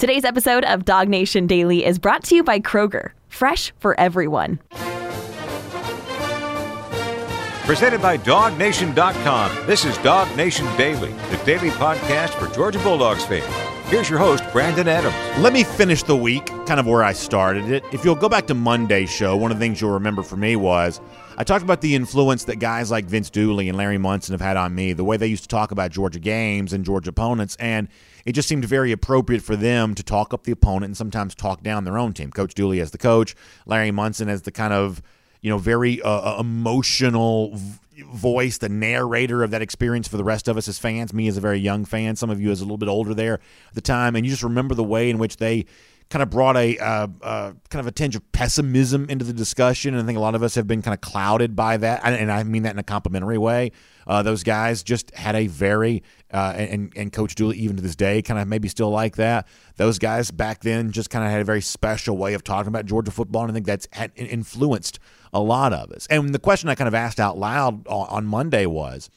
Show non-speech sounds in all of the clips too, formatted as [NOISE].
Today's episode of Dog Nation Daily is brought to you by Kroger, fresh for everyone. Presented by DogNation.com. This is Dog Nation Daily, the daily podcast for Georgia Bulldogs fans. Here's your host, Brandon Adams. Let me finish the week kind of where I started it. If you'll go back to Monday's show, one of the things you'll remember for me was I talked about the influence that guys like Vince Dooley and Larry Munson have had on me, the way they used to talk about Georgia games and Georgia opponents, and it just seemed very appropriate for them to talk up the opponent and sometimes talk down their own team. Coach Dooley as the coach, Larry Munson as the kind of you know, very uh, uh emotional voice, the narrator of that experience for the rest of us as fans. Me as a very young fan, some of you as a little bit older there at the time, and you just remember the way in which they kind of brought a uh, uh, kind of a tinge of pessimism into the discussion. And I think a lot of us have been kind of clouded by that, and I mean that in a complimentary way. Uh, those guys just had a very uh, and and Coach Dooley even to this day kind of maybe still like that. Those guys back then just kind of had a very special way of talking about Georgia football, and I think that's influenced a lot of us. And the question I kind of asked out loud on Monday was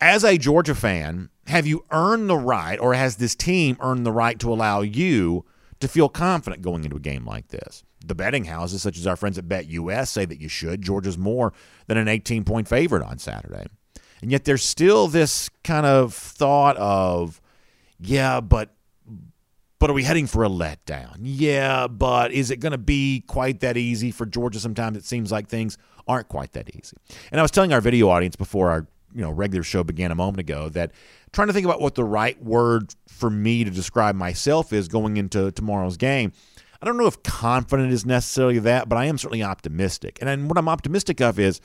as a Georgia fan, have you earned the right, or has this team earned the right to allow you to feel confident going into a game like this? The betting houses, such as our friends at BetUS, say that you should. Georgia's more than an 18 point favorite on Saturday. And yet there's still this kind of thought of, yeah, but but are we heading for a letdown? Yeah, but is it going to be quite that easy for Georgia? Sometimes it seems like things aren't quite that easy. And I was telling our video audience before our you know regular show began a moment ago that trying to think about what the right word for me to describe myself is going into tomorrow's game. I don't know if confident is necessarily that, but I am certainly optimistic. And what I'm optimistic of is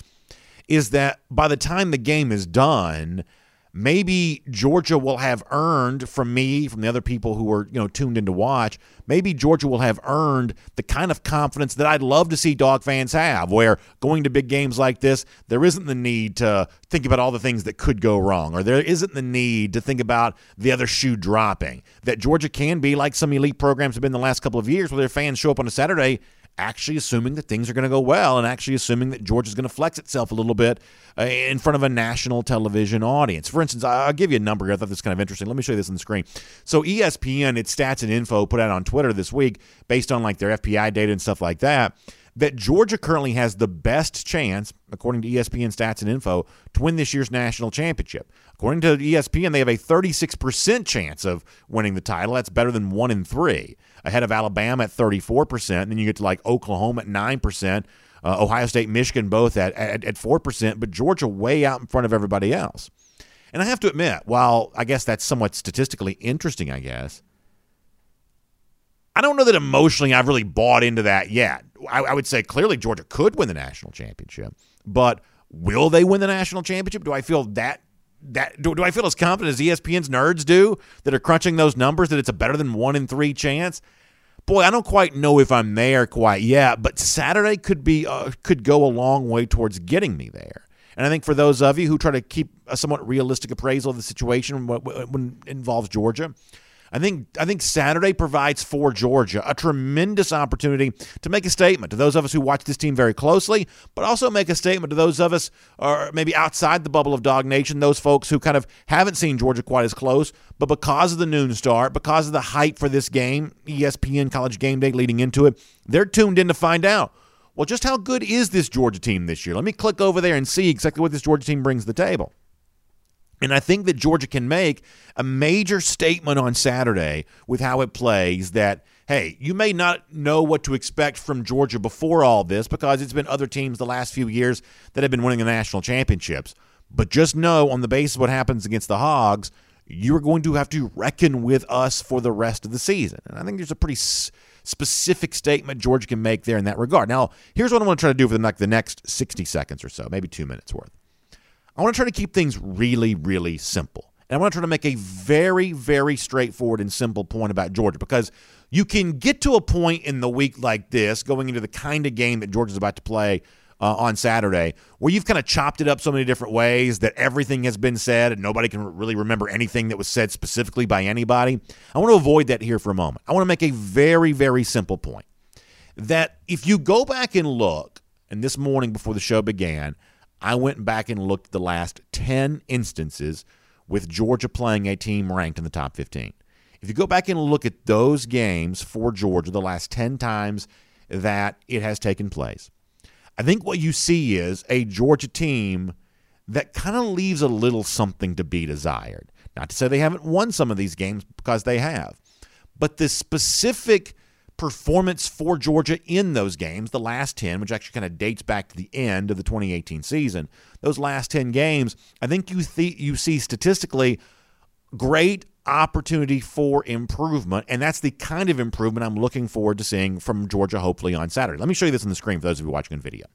is that by the time the game is done, maybe Georgia will have earned from me, from the other people who were, you know, tuned in to watch, maybe Georgia will have earned the kind of confidence that I'd love to see dog fans have, where going to big games like this, there isn't the need to think about all the things that could go wrong, or there isn't the need to think about the other shoe dropping. That Georgia can be like some elite programs have been the last couple of years, where their fans show up on a Saturday actually assuming that things are going to go well and actually assuming that Georgia's going to flex itself a little bit uh, in front of a national television audience. For instance, I'll give you a number here. I thought this was kind of interesting. Let me show you this on the screen. So ESPN, its stats and info put out on Twitter this week based on like their FPI data and stuff like that that Georgia currently has the best chance, according to ESPN stats and info, to win this year's national championship. According to ESPN, they have a 36% chance of winning the title. That's better than one in three ahead of Alabama at 34%. And then you get to like Oklahoma at 9%, uh, Ohio State, Michigan both at, at, at 4%, but Georgia way out in front of everybody else. And I have to admit, while I guess that's somewhat statistically interesting, I guess, I don't know that emotionally I've really bought into that yet. I, I would say clearly Georgia could win the national championship, but will they win the national championship? Do I feel that that do, do I feel as confident as ESPN's nerds do that are crunching those numbers that it's a better than one in three chance? Boy, I don't quite know if I'm there quite yet, but Saturday could be uh, could go a long way towards getting me there. And I think for those of you who try to keep a somewhat realistic appraisal of the situation when, when involves Georgia, I think I think Saturday provides for Georgia a tremendous opportunity to make a statement to those of us who watch this team very closely, but also make a statement to those of us or maybe outside the bubble of Dog Nation, those folks who kind of haven't seen Georgia quite as close, but because of the noon start, because of the hype for this game, ESPN College Game Day leading into it, they're tuned in to find out. Well, just how good is this Georgia team this year? Let me click over there and see exactly what this Georgia team brings to the table. And I think that Georgia can make a major statement on Saturday with how it plays that, hey, you may not know what to expect from Georgia before all this because it's been other teams the last few years that have been winning the national championships. But just know on the basis of what happens against the Hogs, you're going to have to reckon with us for the rest of the season. And I think there's a pretty s- specific statement Georgia can make there in that regard. Now, here's what I want to try to do for the, like, the next 60 seconds or so, maybe two minutes worth. I want to try to keep things really, really simple. And I want to try to make a very, very straightforward and simple point about Georgia because you can get to a point in the week like this, going into the kind of game that Georgia's about to play uh, on Saturday, where you've kind of chopped it up so many different ways that everything has been said and nobody can really remember anything that was said specifically by anybody. I want to avoid that here for a moment. I want to make a very, very simple point that if you go back and look, and this morning before the show began, I went back and looked at the last 10 instances with Georgia playing a team ranked in the top 15. If you go back and look at those games for Georgia, the last 10 times that it has taken place, I think what you see is a Georgia team that kind of leaves a little something to be desired. Not to say they haven't won some of these games because they have, but the specific performance for Georgia in those games, the last 10, which actually kind of dates back to the end of the 2018 season, those last 10 games, I think you th- you see statistically great opportunity for improvement, and that's the kind of improvement I'm looking forward to seeing from Georgia hopefully on Saturday. Let me show you this on the screen for those of you watching on video.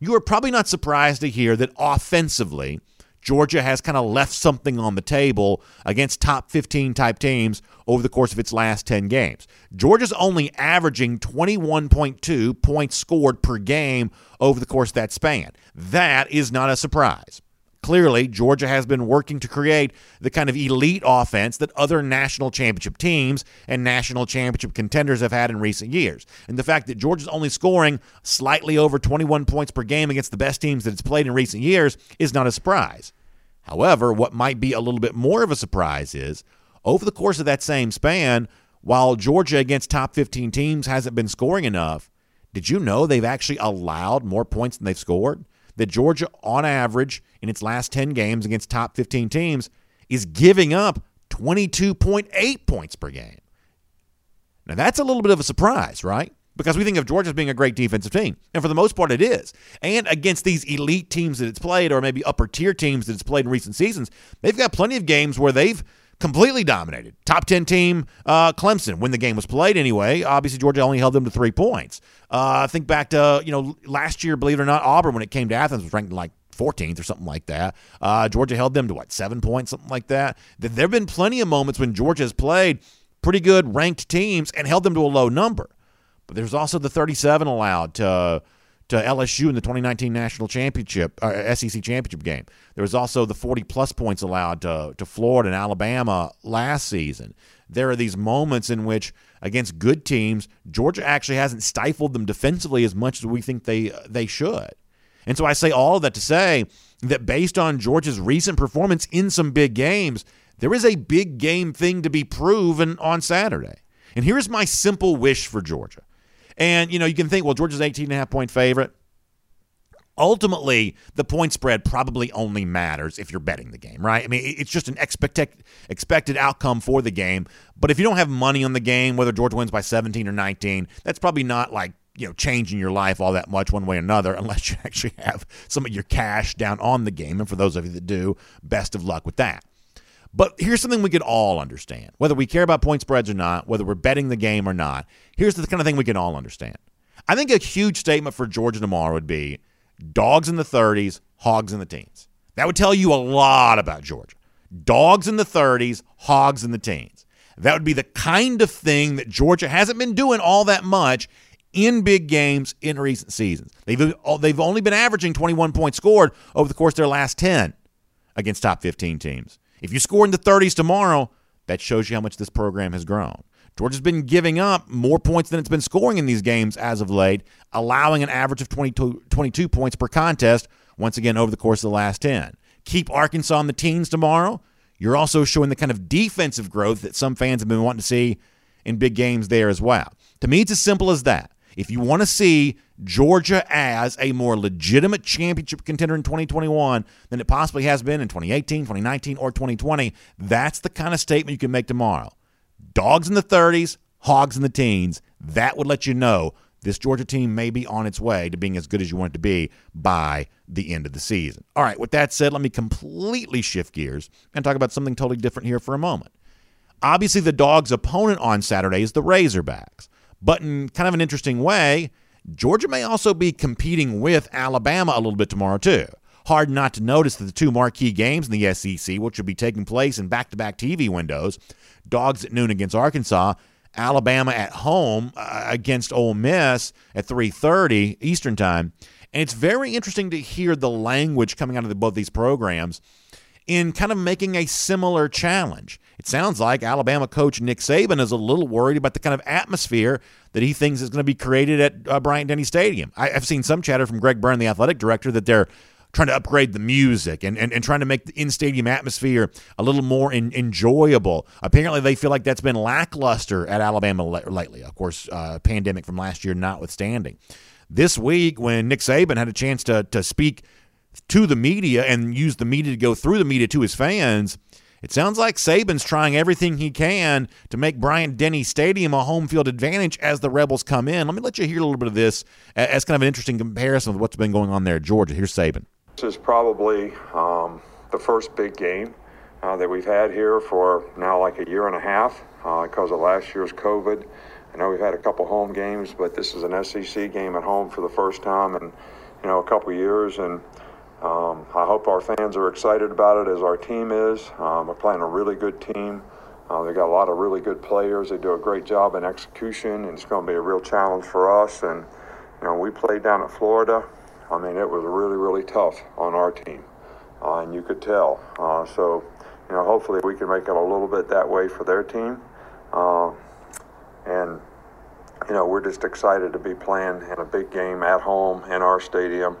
You are probably not surprised to hear that offensively, Georgia has kind of left something on the table against top 15 type teams over the course of its last 10 games. Georgia's only averaging 21.2 points scored per game over the course of that span. That is not a surprise. Clearly, Georgia has been working to create the kind of elite offense that other national championship teams and national championship contenders have had in recent years. And the fact that Georgia's only scoring slightly over 21 points per game against the best teams that it's played in recent years is not a surprise. However, what might be a little bit more of a surprise is over the course of that same span, while Georgia against top 15 teams hasn't been scoring enough, did you know they've actually allowed more points than they've scored? That Georgia, on average, in its last 10 games against top 15 teams, is giving up 22.8 points per game. Now, that's a little bit of a surprise, right? Because we think of Georgia as being a great defensive team. And for the most part, it is. And against these elite teams that it's played, or maybe upper tier teams that it's played in recent seasons, they've got plenty of games where they've completely dominated. Top 10 team, uh, Clemson, when the game was played anyway. Obviously, Georgia only held them to three points. Uh, think back to, you know, last year, believe it or not, Auburn, when it came to Athens, was ranked like 14th or something like that. Uh, Georgia held them to what, seven points, something like that. There have been plenty of moments when Georgia has played pretty good ranked teams and held them to a low number. But there's also the 37 allowed to to LSU in the 2019 national championship, uh, SEC championship game. There was also the 40 plus points allowed to, to Florida and Alabama last season. There are these moments in which, against good teams, Georgia actually hasn't stifled them defensively as much as we think they they should. And so I say all of that to say that based on Georgia's recent performance in some big games, there is a big game thing to be proven on Saturday. And here's my simple wish for Georgia. And, you know, you can think, well, Georgia's 18 and a half point favorite. Ultimately, the point spread probably only matters if you're betting the game, right? I mean, it's just an expected expected outcome for the game. But if you don't have money on the game, whether Georgia wins by 17 or 19, that's probably not like you know changing your life all that much one way or another [LAUGHS] unless you actually have some of your cash down on the game and for those of you that do best of luck with that but here's something we could all understand, whether we care about point spreads or not, whether we're betting the game or not. Here's the kind of thing we can all understand. I think a huge statement for Georgia tomorrow would be dogs in the 30s, hogs in the teens. That would tell you a lot about Georgia. Dogs in the 30s, hogs in the teens. That would be the kind of thing that Georgia hasn't been doing all that much in big games in recent seasons. They've, they've only been averaging 21 points scored over the course of their last 10 against top 15 teams. If you score in the 30s tomorrow, that shows you how much this program has grown. Georgia's been giving up more points than it's been scoring in these games as of late, allowing an average of 22, 22 points per contest once again over the course of the last 10. Keep Arkansas in the teens tomorrow. You're also showing the kind of defensive growth that some fans have been wanting to see in big games there as well. To me, it's as simple as that. If you want to see Georgia as a more legitimate championship contender in 2021 than it possibly has been in 2018, 2019, or 2020, that's the kind of statement you can make tomorrow. Dogs in the 30s, hogs in the teens. That would let you know this Georgia team may be on its way to being as good as you want it to be by the end of the season. All right, with that said, let me completely shift gears and talk about something totally different here for a moment. Obviously, the Dogs' opponent on Saturday is the Razorbacks. But in kind of an interesting way, Georgia may also be competing with Alabama a little bit tomorrow, too. Hard not to notice that the two marquee games in the SEC, which will be taking place in back to back TV windows, Dogs at noon against Arkansas, Alabama at home uh, against Ole Miss at 3:30 Eastern Time. And it's very interesting to hear the language coming out of the, both these programs in kind of making a similar challenge. It sounds like Alabama coach Nick Saban is a little worried about the kind of atmosphere that he thinks is going to be created at uh, Bryant Denny Stadium. I, have seen some chatter from Greg Byrne, the athletic director, that they're trying to upgrade the music and, and, and trying to make the in stadium atmosphere a little more in, enjoyable. Apparently, they feel like that's been lackluster at Alabama lately. Of course, uh, pandemic from last year notwithstanding. This week, when Nick Saban had a chance to, to speak to the media and use the media to go through the media to his fans, it sounds like Saban's trying everything he can to make Bryant Denny Stadium a home field advantage as the Rebels come in. Let me let you hear a little bit of this as kind of an interesting comparison with what's been going on there at Georgia. Here's Saban. This is probably um, the first big game uh, that we've had here for now like a year and a half uh, because of last year's COVID. I know we've had a couple home games, but this is an SEC game at home for the first time in you know a couple years, and um, I hope our fans are excited about it as our team is. Um, we're playing a really good team. Uh, they got a lot of really good players. They do a great job in execution, and it's going to be a real challenge for us. And you know, we played down at Florida. I mean, it was really, really tough on our team, uh, and you could tell. Uh, so, you know, hopefully we can make it a little bit that way for their team. Uh, and you know, we're just excited to be playing in a big game at home in our stadium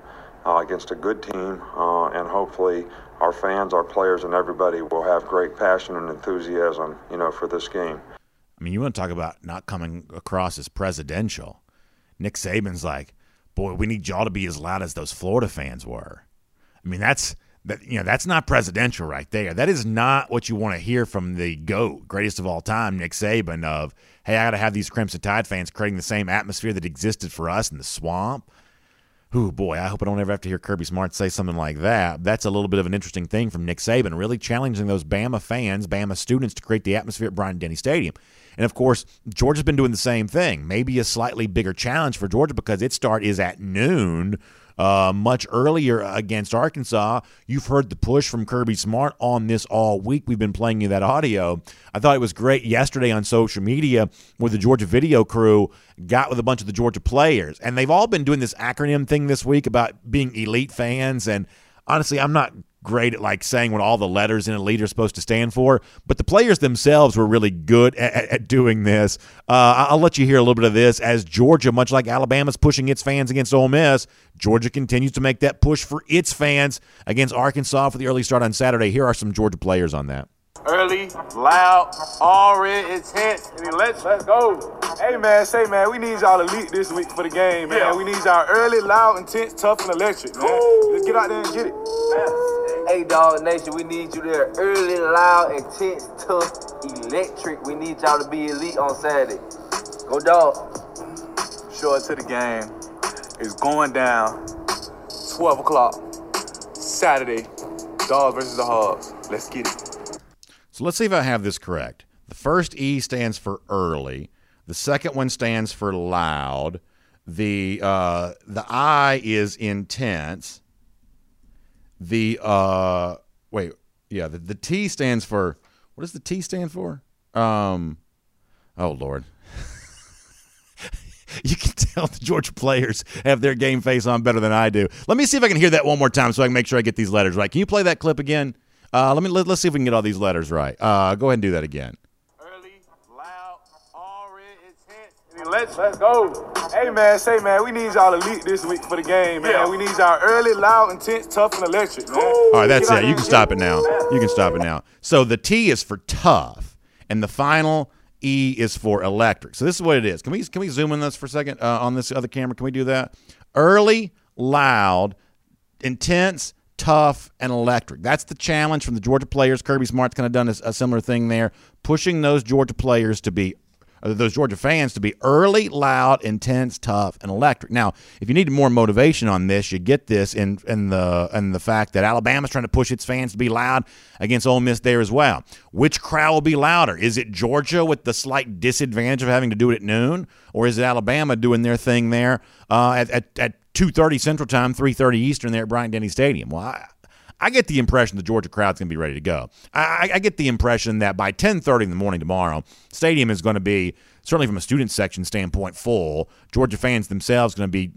uh, against a good team, uh, and hopefully our fans, our players, and everybody will have great passion and enthusiasm, you know, for this game. I mean, you want to talk about not coming across as presidential. Nick Saban's like, boy, we need y'all to be as loud as those Florida fans were. I mean, that's that you know that's not presidential right there. That is not what you want to hear from the goat, greatest of all time, Nick Saban. Of hey, I got to have these Crimson Tide fans creating the same atmosphere that existed for us in the swamp. Ooh, boy, I hope I don't ever have to hear Kirby Smart say something like that. That's a little bit of an interesting thing from Nick Saban, really challenging those Bama fans, Bama students to create the atmosphere at Bryant Denny Stadium. And of course, Georgia's been doing the same thing. Maybe a slightly bigger challenge for Georgia because its start is at noon uh, much earlier against Arkansas. You've heard the push from Kirby Smart on this all week. We've been playing you that audio. I thought it was great yesterday on social media where the Georgia video crew got with a bunch of the Georgia players. And they've all been doing this acronym thing this week about being elite fans. And honestly, I'm not great at like saying what all the letters in a leader are supposed to stand for, but the players themselves were really good at, at doing this. Uh, I'll let you hear a little bit of this as Georgia, much like Alabama's pushing its fans against Ole Miss, Georgia continues to make that push for its fans against Arkansas for the early start on Saturday. Here are some Georgia players on that early, loud, already intense, and let's let's go. Hey man, say man, we need y'all elite this week for the game, man. Yeah. We need y'all early, loud, intense, tough, and electric, man. Ooh. Let's get out there and get it. Hey Dog Nation, we need you there early, loud, intense, tough, electric. We need y'all to be elite on Saturday. Go dog. Short to the game It's going down 12 o'clock Saturday. Dogs versus the Hogs. Let's get it. So let's see if I have this correct. The first E stands for early. The second one stands for loud. The uh, the I is intense. The uh, wait, yeah, the, the T stands for what does the T stand for? Um, oh Lord. [LAUGHS] you can tell the Georgia players have their game face on better than I do. Let me see if I can hear that one more time so I can make sure I get these letters right. Can you play that clip again? Uh, let me let, us see if we can get all these letters right. Uh, go ahead and do that again. Early, loud, already intense. Let's let's go. Hey man, say man, we need y'all elite this week for the game, man. Yeah. We need y'all early, loud, intense, tough, and electric, man. All right, that's it. You can stop it now. You can stop it now. So the T is for tough, and the final E is for electric. So this is what it is. Can we can we zoom in this for a second uh, on this other camera? Can we do that? Early, loud, intense, tough, and electric. That's the challenge from the Georgia players. Kirby Smart's kind of done a, a similar thing there, pushing those Georgia players to be those Georgia fans to be early, loud, intense, tough, and electric. Now, if you need more motivation on this, you get this in in the in the fact that Alabama's trying to push its fans to be loud against Ole Miss there as well. Which crowd will be louder? Is it Georgia with the slight disadvantage of having to do it at noon, or is it Alabama doing their thing there uh, at, at, at 2.30 Central Time, 3.30 Eastern there at Bryant Denny Stadium. Well, I, I get the impression the Georgia crowd's going to be ready to go. I, I, get the impression that by 10.30 in the morning tomorrow, stadium is going to be, certainly from a student section standpoint, full. Georgia fans themselves going to be,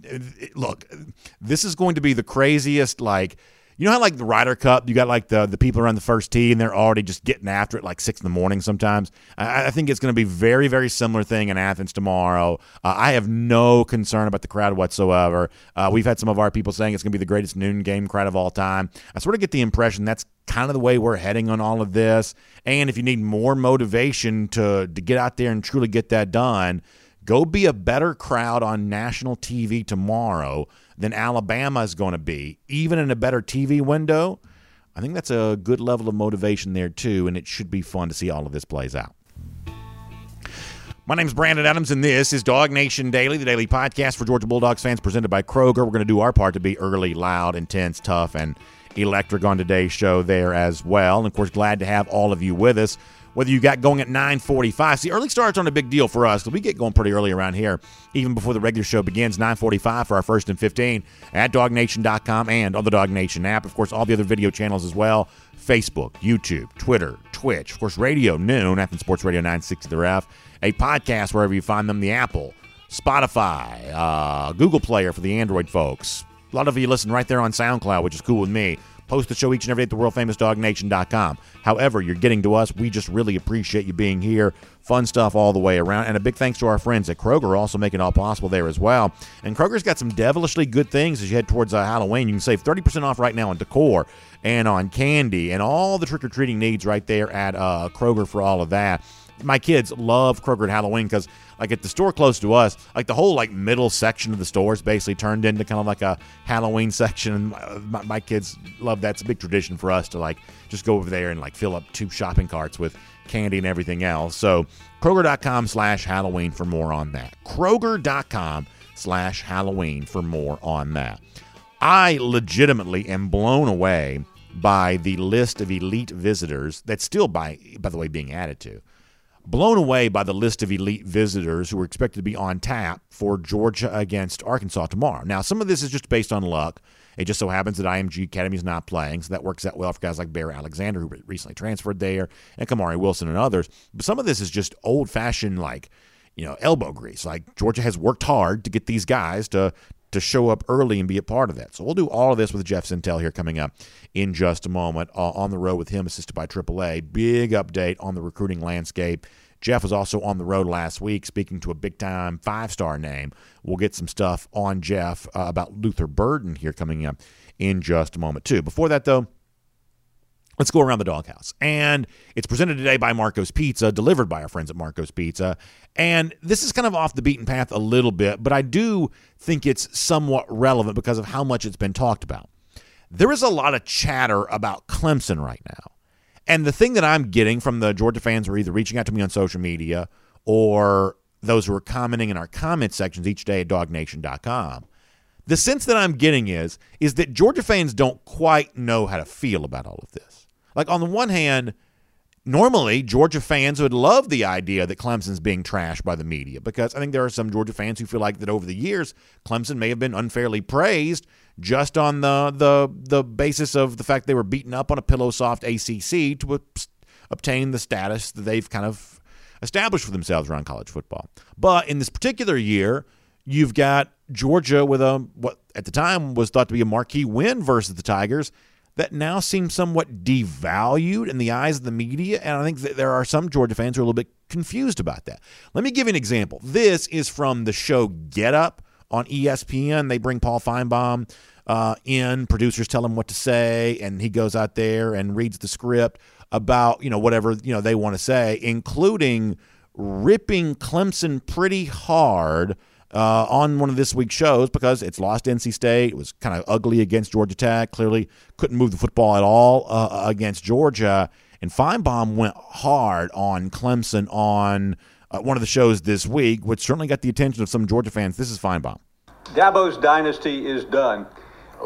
look, this is going to be the craziest, like, You know how like the Ryder Cup, you got like the the people around the first tee and they're already just getting after it like six in the morning. Sometimes I, I think it's going to be very very similar thing in Athens tomorrow. Uh, I have no concern about the crowd whatsoever. Uh, we've had some of our people saying it's going to be the greatest noon game crowd of all time. I sort of get the impression that's kind of the way we're heading on all of this. And if you need more motivation to to get out there and truly get that done, go be a better crowd on national TV tomorrow than Alabama is going to be, even in a better TV window, I think that's a good level of motivation there, too, and it should be fun to see all of this plays out. My name is Brandon Adams, and this is Dog Nation Daily, the daily podcast for Georgia Bulldogs fans presented by Kroger. We're going to do our part to be early, loud, intense, tough, and electric on today's show there as well. And of course, glad to have all of you with us whether you got going at 9:45. See, early starts aren't a big deal for us. We get going pretty early around here, even before the regular show begins. 9:45 for our first and 15 at DogNation.com and on the Dog Nation app. Of course, all the other video channels as well: Facebook, YouTube, Twitter, Twitch. Of course, radio noon, Athens Sports Radio 960 The Ref. A podcast wherever you find them: the Apple, Spotify, uh, Google Player for the Android folks. A lot of you listen right there on SoundCloud, which is cool with me. Post the show each and every day at the worldfamousdognation.com. However, you're getting to us. We just really appreciate you being here. Fun stuff all the way around. And a big thanks to our friends at Kroger, also making it all possible there as well. And Kroger's got some devilishly good things as you head towards uh, Halloween. You can save 30% off right now on decor and on candy and all the trick or treating needs right there at uh, Kroger for all of that my kids love Kroger Halloween because like at the store close to us, like the whole like middle section of the store is basically turned into kind of like a Halloween [LAUGHS] section. And my, my kids love that. It's a big tradition for us to like just go over there and like fill up two shopping carts with candy and everything else. So Kroger.com slash Halloween for more on that. Kroger.com slash Halloween for more on that. I legitimately am blown away by the list of elite visitors that's still by by the way being added to blown away by the list of elite visitors who are expected to be on tap for Georgia against Arkansas tomorrow. Now, some of this is just based on luck. It just so happens that IMG Academy is not playing, so that works out well for guys like Bear Alexander, who recently transferred there, and Kamari Wilson and others. But some of this is just old fashioned, like, you know, elbow grease. Like Georgia has worked hard to get these guys to to show up early and be a part of that. So we'll do all of this with Jeff Sentell here coming up in just a moment. Uh, on the road with him, assisted by AAA. Big update on the recruiting landscape. Jeff was also on the road last week speaking to a big time five star name. We'll get some stuff on Jeff uh, about Luther Burden here coming up in just a moment, too. Before that, though, Let's go around the doghouse. And it's presented today by Marco's Pizza, delivered by our friends at Marco's Pizza. And this is kind of off the beaten path a little bit, but I do think it's somewhat relevant because of how much it's been talked about. There is a lot of chatter about Clemson right now. And the thing that I'm getting from the Georgia fans who are either reaching out to me on social media or those who are commenting in our comment sections each day at dognation.com the sense that I'm getting is is that Georgia fans don't quite know how to feel about all of this. Like on the one hand, normally Georgia fans would love the idea that Clemson's being trashed by the media because I think there are some Georgia fans who feel like that over the years Clemson may have been unfairly praised just on the the the basis of the fact they were beaten up on a pillow soft ACC to obtain the status that they've kind of established for themselves around college football. But in this particular year, you've got Georgia with a what at the time was thought to be a marquee win versus the Tigers that now seems somewhat devalued in the eyes of the media. And I think that there are some Georgia fans who are a little bit confused about that. Let me give you an example. This is from the show Get Up on ESPN. They bring Paul Finebaum uh, in. Producers tell him what to say, and he goes out there and reads the script about you know whatever you know they want to say, including ripping Clemson pretty hard uh, on one of this week's shows because it's lost NC State. It was kind of ugly against Georgia Tech. Clearly couldn't move the football at all uh, against Georgia. And Finebaum went hard on Clemson on uh, one of the shows this week, which certainly got the attention of some Georgia fans. This is Finebaum. Dabo's dynasty is done.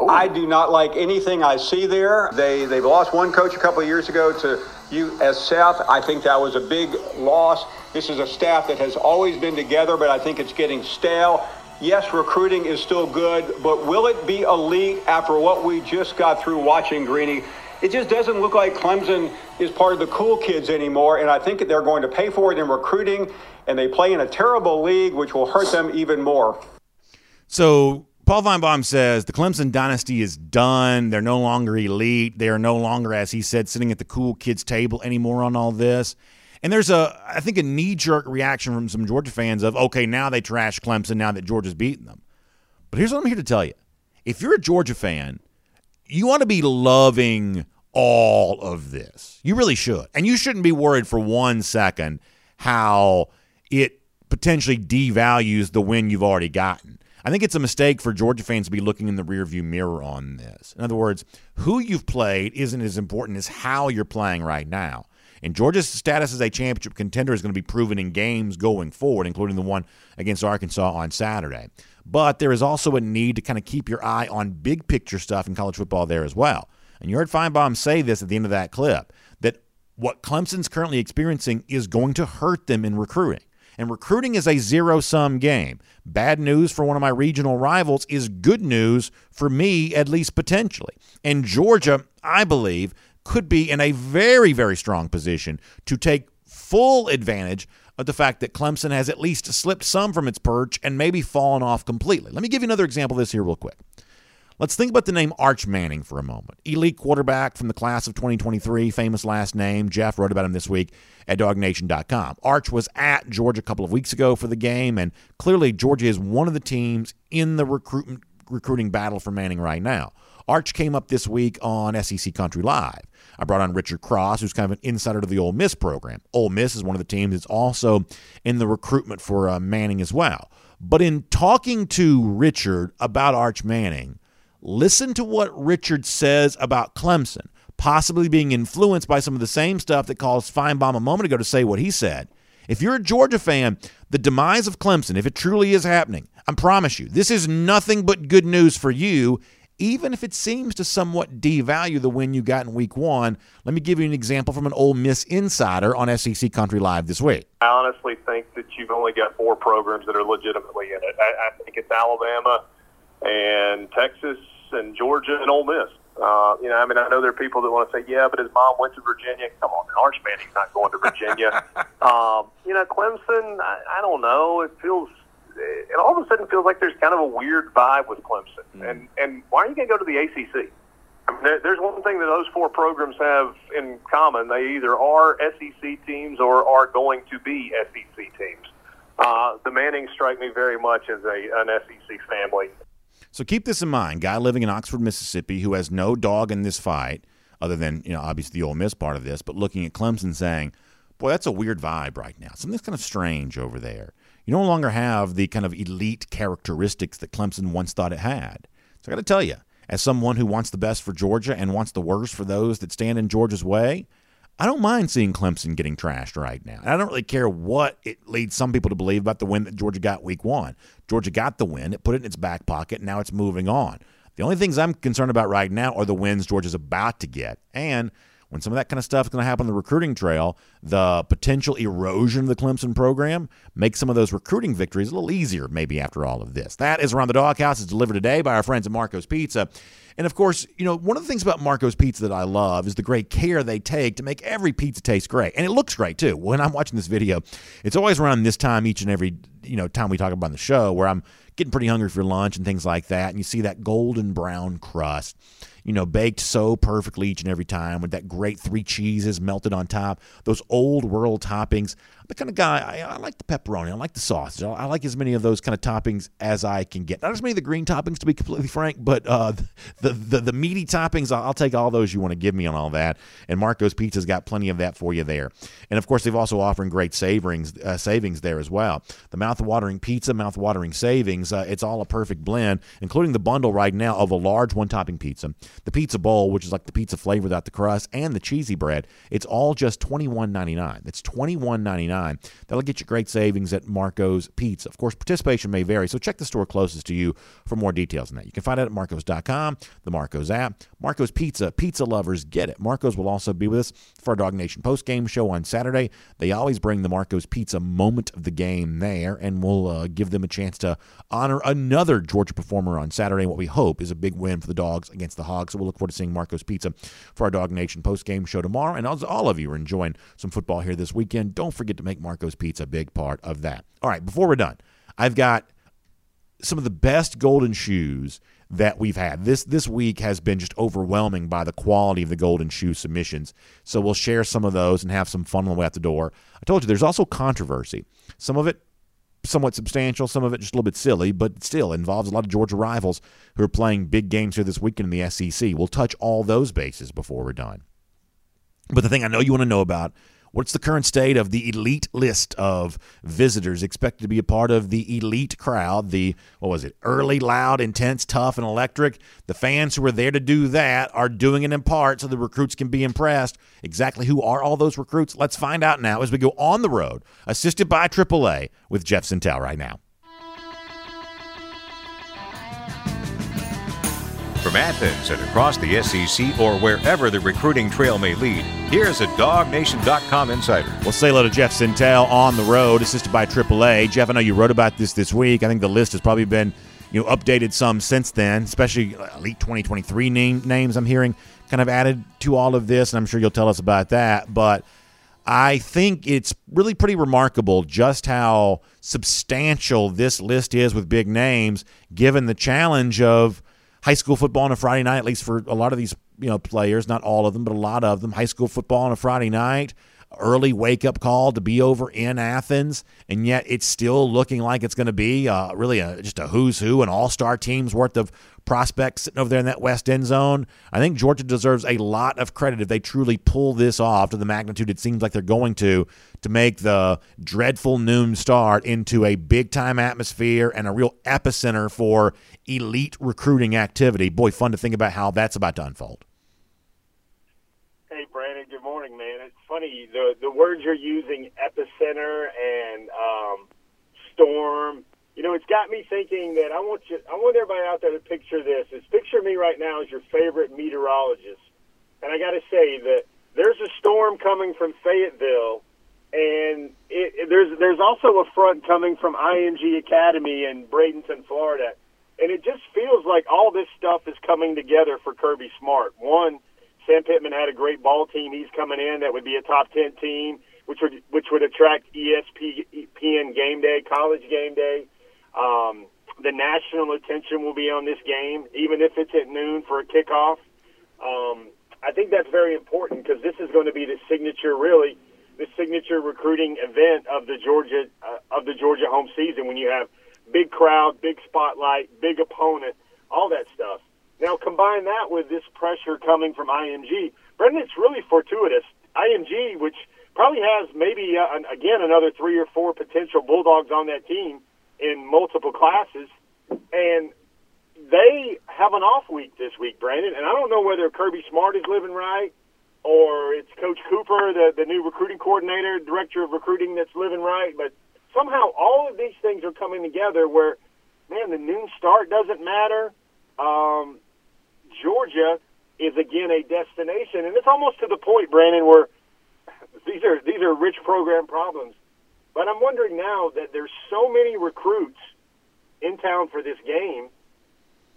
Ooh. I do not like anything I see there. They they've lost one coach a couple of years ago to USF. I think that was a big loss. This is a staff that has always been together, but I think it's getting stale. Yes, recruiting is still good, but will it be elite after what we just got through watching Greeny? It just doesn't look like Clemson is part of the cool kids anymore, and I think they're going to pay for it in recruiting, and they play in a terrible league, which will hurt them even more. So Paul Finebaum says the Clemson dynasty is done. They're no longer elite. They are no longer, as he said, sitting at the cool kids table anymore on all this. And there's a, I think, a knee jerk reaction from some Georgia fans of, okay, now they trash Clemson now that Georgia's beaten them. But here's what I'm here to tell you: if you're a Georgia fan, you want to be loving all of this. You really should, and you shouldn't be worried for one second how it potentially devalues the win you've already gotten. I think it's a mistake for Georgia fans to be looking in the rearview mirror on this. In other words, who you've played isn't as important as how you're playing right now. And Georgia's status as a championship contender is going to be proven in games going forward, including the one against Arkansas on Saturday. But there is also a need to kind of keep your eye on big picture stuff in college football there as well. And you heard Finebaum say this at the end of that clip that what Clemson's currently experiencing is going to hurt them in recruiting. And recruiting is a zero sum game. Bad news for one of my regional rivals is good news for me, at least potentially. And Georgia, I believe, could be in a very, very strong position to take full advantage of the fact that Clemson has at least slipped some from its perch and maybe fallen off completely. Let me give you another example of this here, real quick. Let's think about the name Arch Manning for a moment. Elite quarterback from the class of 2023, famous last name. Jeff wrote about him this week at dawgnation.com. Arch was at Georgia a couple of weeks ago for the game, and clearly Georgia is one of the teams in the recruitment recruiting battle for Manning right now. Arch came up this week on SEC Country Live. I brought on Richard Cross, who's kind of an insider to the Ole Miss program. Ole Miss is one of the teams that's also in the recruitment for uh, Manning as well. But in talking to Richard about Arch Manning, listen to what Richard says about Clemson, possibly being influenced by some of the same stuff that caused Finebaum a moment ago to say what he said. If you're a Georgia fan, the demise of Clemson, if it truly is happening, I promise you, this is nothing but good news for you even if it seems to somewhat devalue the win you got in week one. Let me give you an example from an Ole Miss insider on SEC Country Live this week. I honestly think that you've only got four programs that are legitimately in it. I, I think it's Alabama and Texas and Georgia and Ole Miss. Uh, you know, I mean, I know there are people that want to say, yeah, but his mom went to Virginia. Come on, Arch Manning's not going to Virginia. [LAUGHS] um, you know, Clemson, I, I don't know. It feels – it all of a sudden feels like there's kind of a weird vibe with Clemson. Mm. And and why are you going to go to the ACC? I mean, there's one thing that those four programs have in common: they either are SEC teams or are going to be SEC teams. Uh, the Mannings strike me very much as a an SEC family. So keep this in mind: guy living in Oxford, Mississippi, who has no dog in this fight, other than you know obviously the Ole Miss part of this, but looking at Clemson, saying, "Boy, that's a weird vibe right now. Something's kind of strange over there." you no longer have the kind of elite characteristics that Clemson once thought it had. So I got to tell you, as someone who wants the best for Georgia and wants the worst for those that stand in Georgia's way, I don't mind seeing Clemson getting trashed right now. And I don't really care what it leads some people to believe about the win that Georgia got week one. Georgia got the win, it put it in its back pocket, and now it's moving on. The only things I'm concerned about right now are the wins Georgia's about to get. And when some of that kind of stuff is going to happen on the recruiting trail, the potential erosion of the Clemson program makes some of those recruiting victories a little easier, maybe after all of this. That is Around the Doghouse. It's delivered today by our friends at Marco's Pizza. And of course, you know, one of the things about Marco's Pizza that I love is the great care they take to make every pizza taste great. And it looks great too. When I'm watching this video, it's always around this time each and every, you know, time we talk about the show where I'm getting pretty hungry for lunch and things like that. And you see that golden brown crust you know, baked so perfectly each and every time with that great three cheeses melted on top, those old world toppings. The kind of guy, I, I like the pepperoni, I like the sausage, I, like as many of those kind of toppings as I can get. Not as many of the green toppings, to be completely frank, but uh, the, the, the meaty toppings, I'll, I'll take all those you want to give me on all that. And Marco's Pizza's got plenty of that for you there. And of course, they've also offering great savings, uh, savings there as well. The mouth-watering pizza, mouth-watering savings, uh, it's all a perfect blend, including the bundle right now of a large one-topping pizza the pizza bowl, which is like the pizza flavor without the crust, and the cheesy bread, it's all just $21.99. That's $21.99. That'll get you great savings at Marco's Pizza. Of course, participation may vary, so check the store closest to you for more details on that. You can find it at marcos.com, the Marcos app. Marco's Pizza, pizza lovers get it. Marcos will also be with us for our Dog Nation post game show on Saturday. They always bring the Marco's Pizza moment of the game there, and we'll uh, give them a chance to honor another Georgia performer on Saturday. What we hope is a big win for the Dogs against the Hogs. So we'll look forward to seeing Marco's Pizza for our Dog Nation post game show tomorrow. And as all of you are enjoying some football here this weekend, don't forget to make Marco's Pizza a big part of that. All right, before we're done, I've got some of the best golden shoes that we've had. This this week has been just overwhelming by the quality of the golden shoe submissions. So we'll share some of those and have some fun on the way out the door. I told you there's also controversy. Some of it somewhat substantial, some of it just a little bit silly, but still involves a lot of Georgia rivals who are playing big games here this weekend in the SEC. We'll touch all those bases before we're done. But the thing I know you want to know about What's the current state of the elite list of visitors expected to be a part of the elite crowd? The, what was it, early, loud, intense, tough, and electric? The fans who are there to do that are doing it in part so the recruits can be impressed. Exactly who are all those recruits? Let's find out now as we go on the road, assisted by AAA with Jeff Sentell right now. From Athens and across the SEC or wherever the recruiting trail may lead, here's a DogNation.com insider. We'll say hello to Jeff Sentell on the road, assisted by AAA. Jeff, I know you wrote about this this week. I think the list has probably been you know updated some since then, especially uh, Elite 2023 name, names I'm hearing kind of added to all of this, and I'm sure you'll tell us about that. But I think it's really pretty remarkable just how substantial this list is with big names, given the challenge of – high school football on a Friday night, at least for a lot of these you know players, not all of them, but a lot of them. High school football on a Friday night, early wake up call to be over in Athens, and yet it's still looking like it's going to be uh, really a, just a who's who, an all star team's worth of prospects sitting over there in that west end zone. I think Georgia deserves a lot of credit if they truly pull this off to the magnitude it seems like they're going to, to make the dreadful noon start into a big time atmosphere and a real epicenter for elite recruiting activity. Boy, fun to think about how that's about to unfold. Morning, man. It's funny the the words you're using, epicenter and um, storm you know, it's got me thinking that I want you, I want everybody out there to picture this. Is picture me right now as your favorite meteorologist, and I got to say that there's a storm coming from Fayetteville, and it, it, there's there's also a front coming from IMG Academy in Bradenton, Florida, and it just feels like all this stuff is coming together for Kirby Smart. One, Sam Pittman had a great ball team. He's coming in that would be a top ten team, which would which would attract ESPN game day, college game day. Um, the national attention will be on this game, even if it's at noon for a kickoff. Um, I think that's very important because this is going to be the signature, really, the signature recruiting event of the Georgia uh, of the Georgia home season. When you have big crowd, big spotlight, big opponent, all that stuff. Now combine that with this pressure coming from IMG, Brandon. It's really fortuitous. IMG, which probably has maybe uh, again another three or four potential Bulldogs on that team in multiple classes, and they have an off week this week, Brandon. And I don't know whether Kirby Smart is living right or it's Coach Cooper, the, the new recruiting coordinator, director of recruiting, that's living right. But somehow all of these things are coming together where, man, the noon start doesn't matter. Um, Georgia is again a destination, and it's almost to the point, Brandon, where these are these are rich program problems. But I'm wondering now that there's so many recruits in town for this game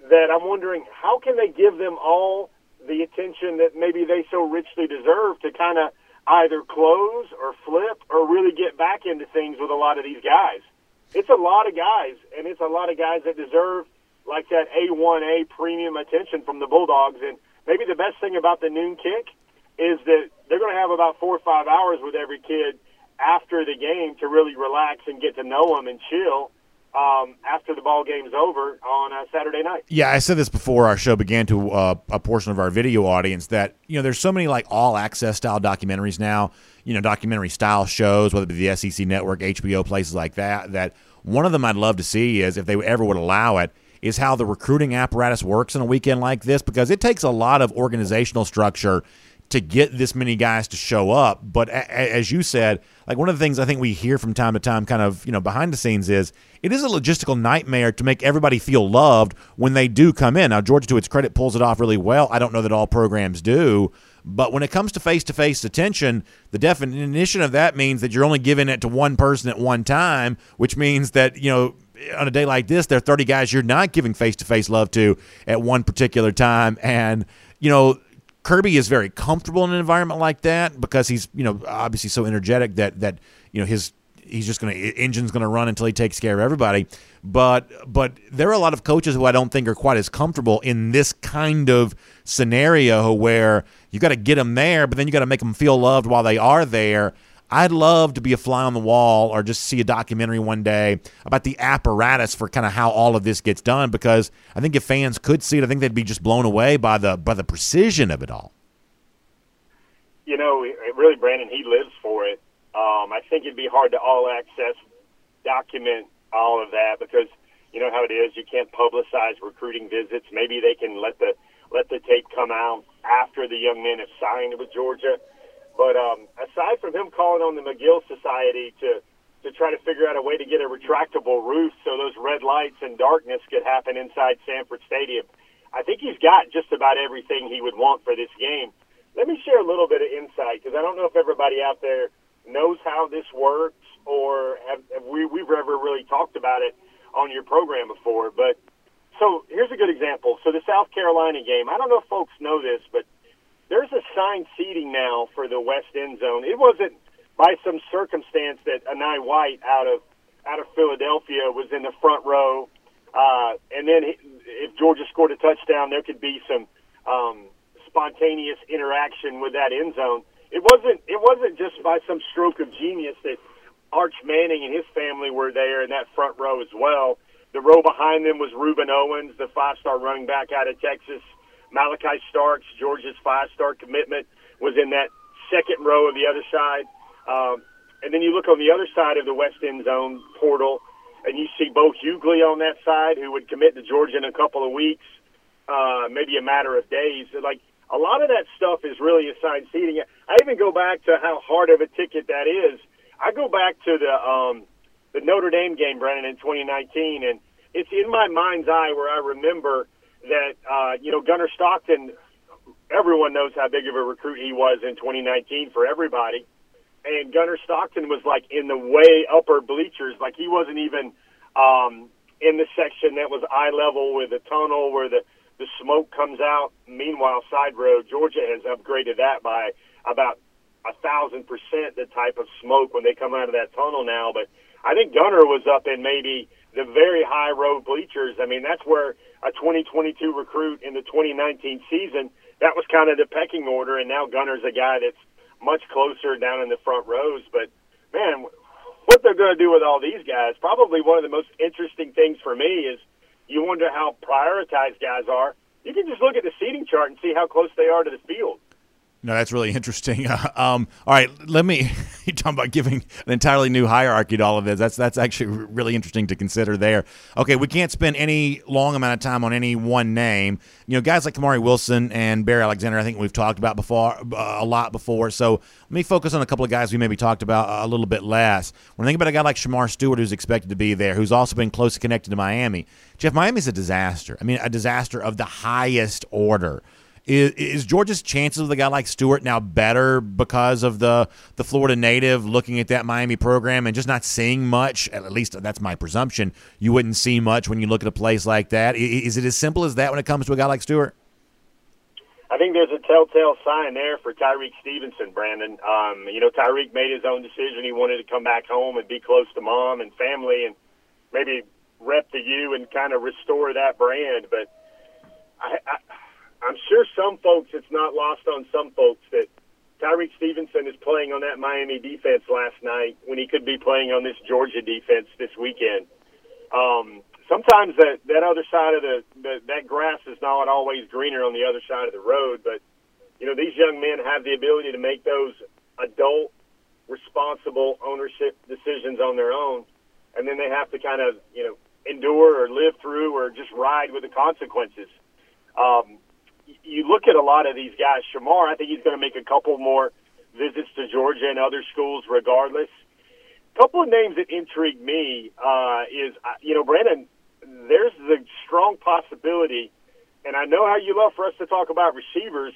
that I'm wondering how can they give them all the attention that maybe they so richly deserve to kind of either close or flip or really get back into things with a lot of these guys. It's a lot of guys, and it's a lot of guys that deserve like that A1A premium attention from the Bulldogs. And maybe the best thing about the noon kick is that they're going to have about four or five hours with every kid after the game to really relax and get to know them and chill um, after the ball game's over on a Saturday night. Yeah, I said this before our show began to uh, a portion of our video audience that you know there's so many like all access style documentaries now, you know, documentary style shows, whether it be the SEC network, HBO, places like that. That one of them I'd love to see is if they ever would allow it is how the recruiting apparatus works in a weekend like this because it takes a lot of organizational structure to get this many guys to show up. But a- as you said, like one of the things I think we hear from time to time, kind of you know behind the scenes, is it is a logistical nightmare to make everybody feel loved when they do come in. Now Georgia, to its credit, pulls it off really well. I don't know that all programs do. But when it comes to face to face attention, the definition of that means that you're only giving it to one person at one time, which means that, you know, on a day like this, there are 30 guys you're not giving face to face love to at one particular time. And, you know, Kirby is very comfortable in an environment like that because he's, you know, obviously so energetic that that you know his he's just going to engine's going to run until he takes care of everybody. But but there are a lot of coaches who I don't think are quite as comfortable in this kind of scenario where you got to get them there, but then you got to make them feel loved while they are there. I'd love to be a fly on the wall or just see a documentary one day about the apparatus for kind of how all of this gets done because I think if fans could see it, I think they'd be just blown away by the by the precision of it all. You know, really, Brandon, he lives for it. Um, I think it'd be hard to all access document all of that because you know how it is. You can't publicize recruiting visits. Maybe they can let the let the tape come out after the young men have signed with Georgia. But um, aside from him calling on the McGill Society to to try to figure out a way to get a retractable roof so those red lights and darkness could happen inside Sanford Stadium, I think he's got just about everything he would want for this game. Let me share a little bit of insight because I don't know if everybody out there knows how this works or have, have we we've ever really talked about it on your program before. But so here's a good example. So the South Carolina game, I don't know if folks know this, but there's assigned seating now for the west end zone. It wasn't by some circumstance that Enai White out of out of Philadelphia was in the front row, uh, and then if Georgia scored a touchdown, there could be some um, spontaneous interaction with that end zone. It wasn't it wasn't just by some stroke of genius that Arch Manning and his family were there in that front row as well. The row behind them was Rueben Owens, the five-star running back out of Texas. Malaki Starks, Georgia's five-star commitment, was in that second row of the other side. Um, and then you look on the other side of the West End Zone portal, and you see Bo Hughley on that side, who would commit to Georgia in a couple of weeks, uh, maybe a matter of days. Like a lot of that stuff is really assigned seating. I even go back to how hard of a ticket that is. I go back to the um, the Notre Dame game, Brandon, in 2019, and it's in my mind's eye where I remember that uh, you know Gunnar Stockton. Everyone knows how big of a recruit he was in 2019 for everybody, and Gunnar Stockton was like in the way upper bleachers, like he wasn't even um, in the section that was eye level with the tunnel where the the smoke comes out. Meanwhile, side road Georgia has upgraded that by about a thousand percent the type of smoke when they come out of that tunnel now. But I think Gunnar was up in maybe the very high row bleachers. I mean, that's where a 2022 recruit in the 2019 season, that was kind of the pecking order, and now Gunnar's a guy that's much closer down in the front rows. But man, what they're going to do with all these guys, probably one of the most interesting things for me is you wonder how prioritized guys are. You can just look at the seating chart and see how close they are to the field. No, that's really [LAUGHS] interesting. Uh, [LAUGHS] um, all right, let me. [LAUGHS] You talking about giving an entirely new hierarchy to all of this? That's that's actually really interesting to consider. There. Okay, we can't spend any long amount of time on any one name. You know, guys like Kamari Wilson and Bear Alexander. I think we've talked about before uh, a lot before. So let me focus on a couple of guys we maybe talked about a little bit less. When I think about a guy like Shemar Stewart, who's expected to be there, who's also been closely connected to Miami. Jeff, Miami's a disaster. I mean, a disaster of the highest order. Is, is Georgia's chances with a guy like Stewart now better because of the the Florida native looking at that Miami program and just not seeing much? At least that's my presumption. You wouldn't see much when you look at a place like that. Is it as simple as that when it comes to a guy like Stewart? I think there's a telltale sign there for Tyrique Stevenson, Brandon. Um, you know, Tyrique made his own decision. He wanted to come back home and be close to mom and family and maybe rep the U and kind of restore that brand. But I, I I'm sure some folks, it's not lost on some folks that Tyrique Stevenson is playing on that Miami defense last night when he could be playing on this Georgia defense this weekend. Um, sometimes that that other side of the, the that grass is not always greener on the other side of the road, but you know these young men have the ability to make those adult, responsible ownership decisions on their own, and then they have to kind of you know endure or live through or just ride with the consequences. Um, you look at a lot of these guys. Shemar, I think he's going to make a couple more visits to Georgia and other schools, regardless. A couple of names that intrigue me uh, is, uh, you know, Brandon. There's the strong possibility, and I know how you love for us to talk about receivers.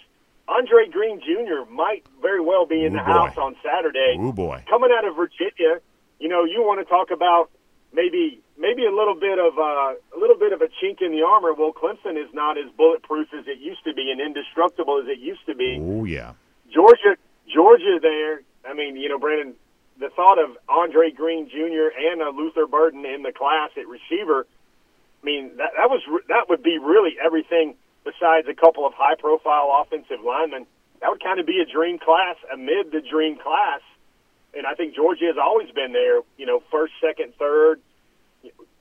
Andre Greene Jr. might very well be in Ooh, the boy. house on Saturday. Oh boy! Coming out of Virginia, you know, you want to talk about maybe maybe a little bit of uh, a little bit of a chink in the armor. Well, Clemson is not as bulletproof as it used to be and indestructible as it used to be. Oh yeah. Georgia, Georgia, there. I mean, you know, Brandon, the thought of Andre Greene Jr. and uh, Luther Burden in the class at receiver, I mean that that was that would be really everything besides a couple of high profile offensive linemen. That would kind of be a dream class amid the dream class. And I think Georgia has always been there, you know, first, second, third,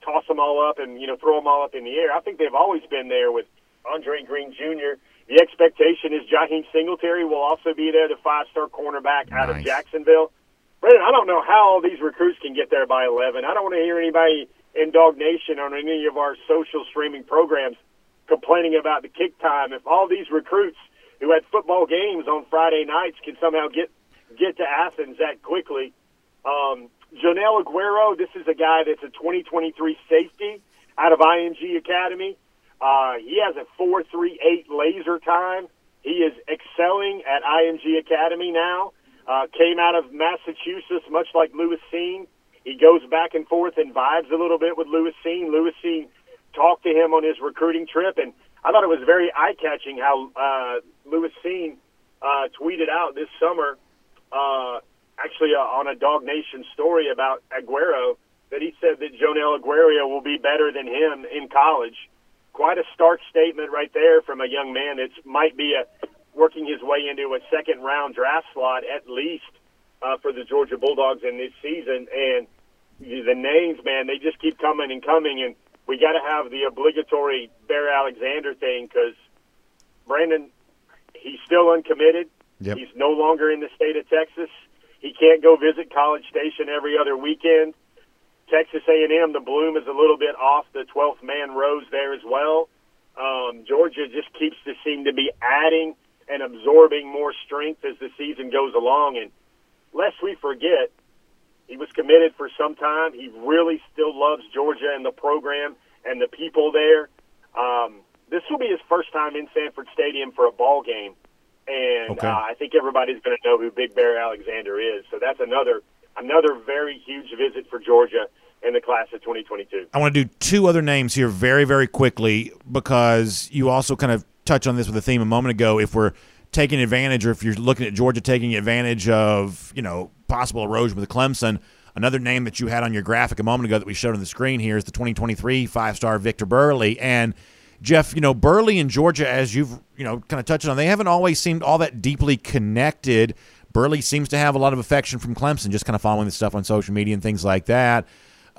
toss them all up and, you know, throw them all up in the air. I think they've always been there with Andre Greene Jr. The expectation is Jaheim Singletary will also be there, the five star cornerback out Nice. of Jacksonville. Brandon, I don't know how all these recruits can get there by 11. I don't want to hear anybody in Dog Nation on any of our social streaming programs complaining about the kick time. If all these recruits who had football games on Friday nights can somehow get get to Athens that quickly, um, Joenel Aguero, this is a guy that's a 2023 safety out of IMG Academy. Uh, he has a 4.38 laser time. He is excelling at IMG Academy now. Uh, came out of Massachusetts, much like Lewis Cine. He goes back and forth and vibes a little bit with Lewis Cine. Lewis Cine talked to him on his recruiting trip, and I thought it was very eye-catching how uh, Lewis Cine uh, tweeted out this summer, uh, actually uh, on a Dog Nation story about Aguero, that he said that Joenel Aguero will be better than him in college. Quite a stark statement right there from a young man that might be a, working his way into a second round draft slot at least uh, for the Georgia Bulldogs in this season. And the names, man, they just keep coming and coming. And we got to have the obligatory Bear Alexander thing because Brandon, he's still uncommitted. Yep. He's no longer in the state of Texas. He can't go visit College Station every other weekend. Texas A&M, the bloom is a little bit off the 12th man rose there as well. Um, Georgia just keeps to seem to be adding and absorbing more strength as the season goes along. And lest we forget, he was committed for some time. He really still loves Georgia and the program and the people there. Um, this will be his first time in Sanford Stadium for a ball game, and Okay. uh, I think everybody's going to know who Big Bear Alexander is. So that's another another very huge visit for Georgia in the class of 2022. I want to do two other names here very, very quickly because you also kind of touched on this with a theme a moment ago. If we're taking advantage, or if you're looking at Georgia taking advantage of, you know, possible erosion with Clemson, another name that you had on your graphic a moment ago that we showed on the screen here is the 2023 five-star Victor Burley. And Jeff, you know, Burley and Georgia, as you've you know kind of touched on, they haven't always seemed all that deeply connected. Burley seems to have a lot of affection from Clemson, just kind of following the stuff on social media and things like that.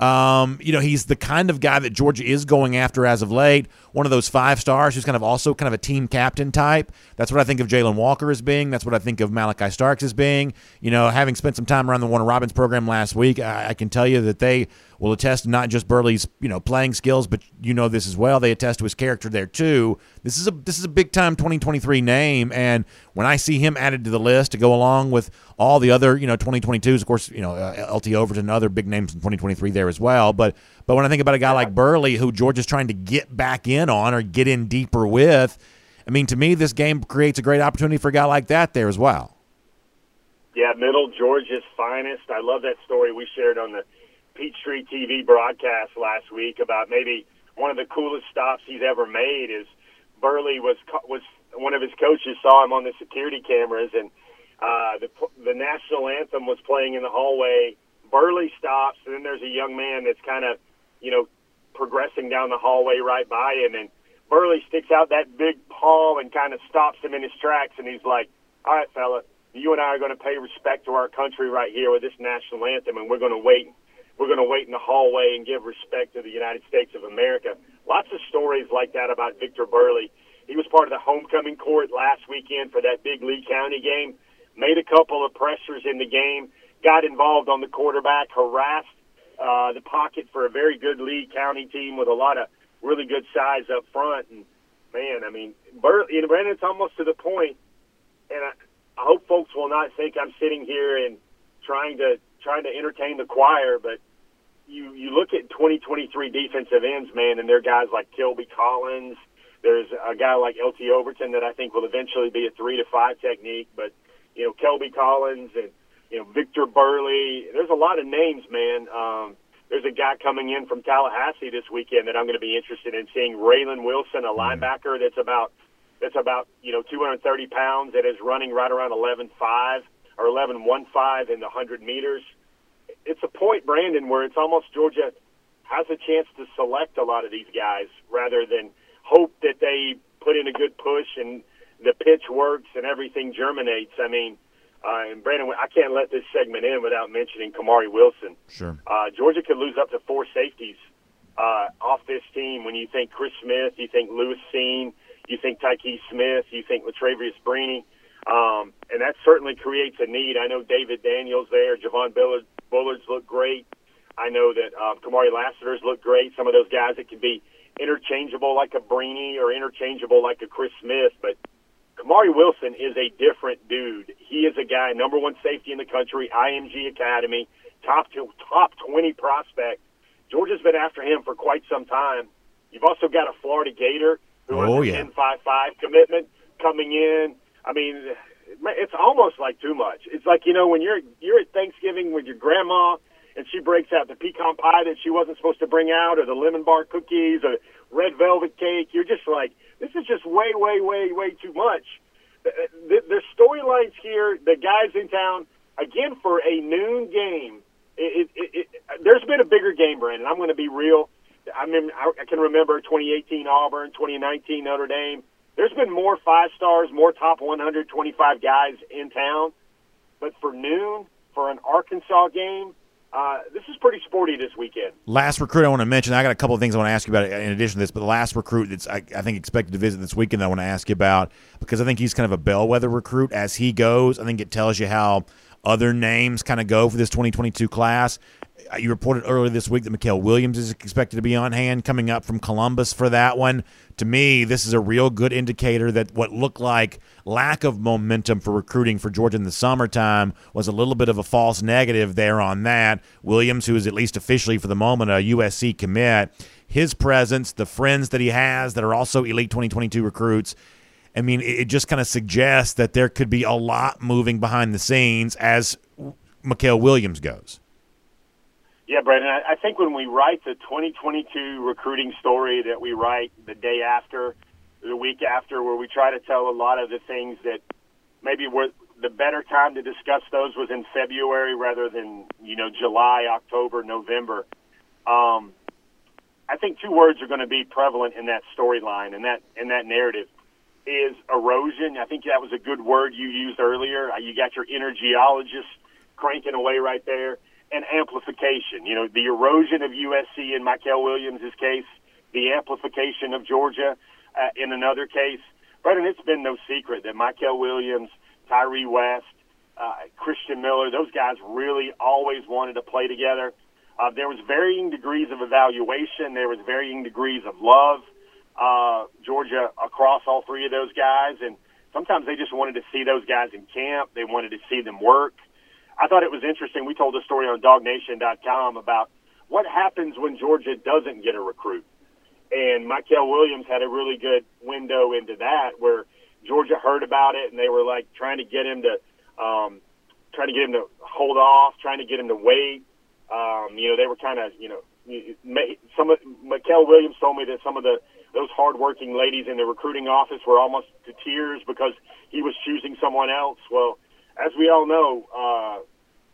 Um, you know, he's the kind of guy that Georgia is going after as of late. One of those five stars who's kind of also kind of a team captain type. That's what I think of Jalon Walker as being. That's what I think of Malaki Starks as being. You know, having spent some time around the Warner Robins program last week, I, I can tell you that they will attest not just Burley's you know playing skills, but you know this as well. They attest to his character there too. This is a this is a big time 2023 name, and when I see him added to the list to go along with all the other you know 2022s, of course you know uh, LT Overton, other big names in 2023 there as well. But but when I think about a guy like Burley, who Georgia's trying to get back in on or get in deeper with, I mean to me this game creates a great opportunity for a guy like that there as well. Yeah, Middle Georgia's finest. I love that story we shared on the Peachtree TV broadcast last week about maybe one of the coolest stops he's ever made is Burley was was one of his coaches saw him on the security cameras and uh, the the national anthem was playing in the hallway. Burley stops and then there's a young man that's kind of you know progressing down the hallway right by him and Burley sticks out that big paw and kind of stops him in his tracks and he's like, "All right, fella, you and I are going to pay respect to our country right here with this national anthem, and we're going to wait. We're going to wait in the hallway and give respect to the United States of America." Lots of stories like that about Victor Burley. He was part of the homecoming court last weekend for that big Lee County game. Made a couple of pressures in the game. Got involved on the quarterback. Harassed uh, the pocket for a very good Lee County team with a lot of really good size up front. And man, I mean, Burley, know, Brandon, it's almost to the point. point, and I, I hope folks will not think I'm sitting here and trying to trying to entertain the choir, but you look at 2023 defensive ends, man, and there are guys like Kelby Collins. There's a guy like LT Overton that I think will eventually be a three to five technique, but you know Kelby Collins and you know Victor Burley. There's a lot of names, man. Um, there's a guy coming in from Tallahassee this weekend that I'm going to be interested in seeing. Raylen Wilson, a linebacker that's about that's about you know 230 pounds that is running right around 11.5 or 11.15 in the 100 meters. It's a point, Brandon, where it's almost Georgia has a chance to select a lot of these guys rather than hope that they put in a good push and the pitch works and everything germinates. I mean, uh, and Brandon, I can't let this segment in without mentioning Kamari Wilson. Sure. Uh, Georgia could lose up to four safeties uh, off this team when you think Chris Smith, you think Lewis Cine, you think Tykee Smith, you think Latavious Brini. Um, and that certainly creates a need. I know David Daniels there, Javon Bullard, Bullards look great. I know that um, Kamari Lassiter's look great. Some of those guys that can be interchangeable like a Brini or interchangeable like a Chris Smith, but Kamari Wilson is a different dude. He is a guy, number one safety in the country, IMG Academy, top two, top 20 prospect. Georgia's been after him for quite some time. You've also got a Florida Gator who Oh, has yeah. a 10-5-5 commitment coming in. I mean, it's almost like too much. It's like you know when you're you're at Thanksgiving with your grandma and she breaks out the pecan pie that she wasn't supposed to bring out, or the lemon bar cookies, or red velvet cake. You're just like, this is just way, way, way, way too much. The, the, the storylines here, the guys in town, again for a noon game. It, it, it, there's been a bigger game, Brandon. I'm going to be real. I mean, I can remember 2018 Auburn, 2019 Notre Dame. There's been more five stars, more top 125 guys in town. But for noon, for an Arkansas game, uh, this is pretty sporty this weekend. Last recruit I want to mention. I got a couple of things I want to ask you about in addition to this, but the last recruit that's I, I think expected to visit this weekend, I want to ask you about because I think he's kind of a bellwether recruit as he goes. I think it tells you how other names kind of go for this 2022 class. You reported earlier this week that Mykel Williams is expected to be on hand coming up from Columbus for that one. To me, this is a real good indicator that what looked like lack of momentum for recruiting for Georgia in the summertime was a little bit of a false negative there on that. Williams, who is at least officially for the moment a USC commit, his presence, the friends that he has that are also elite 2022 recruits, I mean, it it just kind of suggests that there could be a lot moving behind the scenes as Mykel Williams goes. Yeah, Brandon, I, think when we write the 2022 recruiting story that we write the day after, the week after, where we try to tell a lot of the things that maybe were the better time to discuss those was in February rather than, you know, July, October, November. Um, I think two words are going to be prevalent in that storyline and that in that narrative is erosion. I think that was a good word you used earlier. Uh, You got your inner geologist cranking away right there, and amplification. You know, the erosion of USC in Mykel Williams' case, the amplification of Georgia uh, in another case. Brandon, it's been no secret that Mykel Williams, Tyree West, uh, Christian Miller, those guys really always wanted to play together. Uh, there was varying degrees of evaluation. There was varying degrees of love. Uh, Georgia across all three of those guys, and sometimes they just wanted to see those guys in camp. They wanted to see them work. I thought it was interesting. We told a story on DogNation.com about what happens when Georgia doesn't get a recruit, and Mykel Williams had a really good window into that where Georgia heard about it and they were like trying to get him to um, trying to get him to hold off, trying to get him to wait. Um, you know, they were kind of, you know, some of Mykel Williams told me that some of the those hardworking ladies in the recruiting office were almost to tears because he was choosing someone else. Well, as we all know, uh,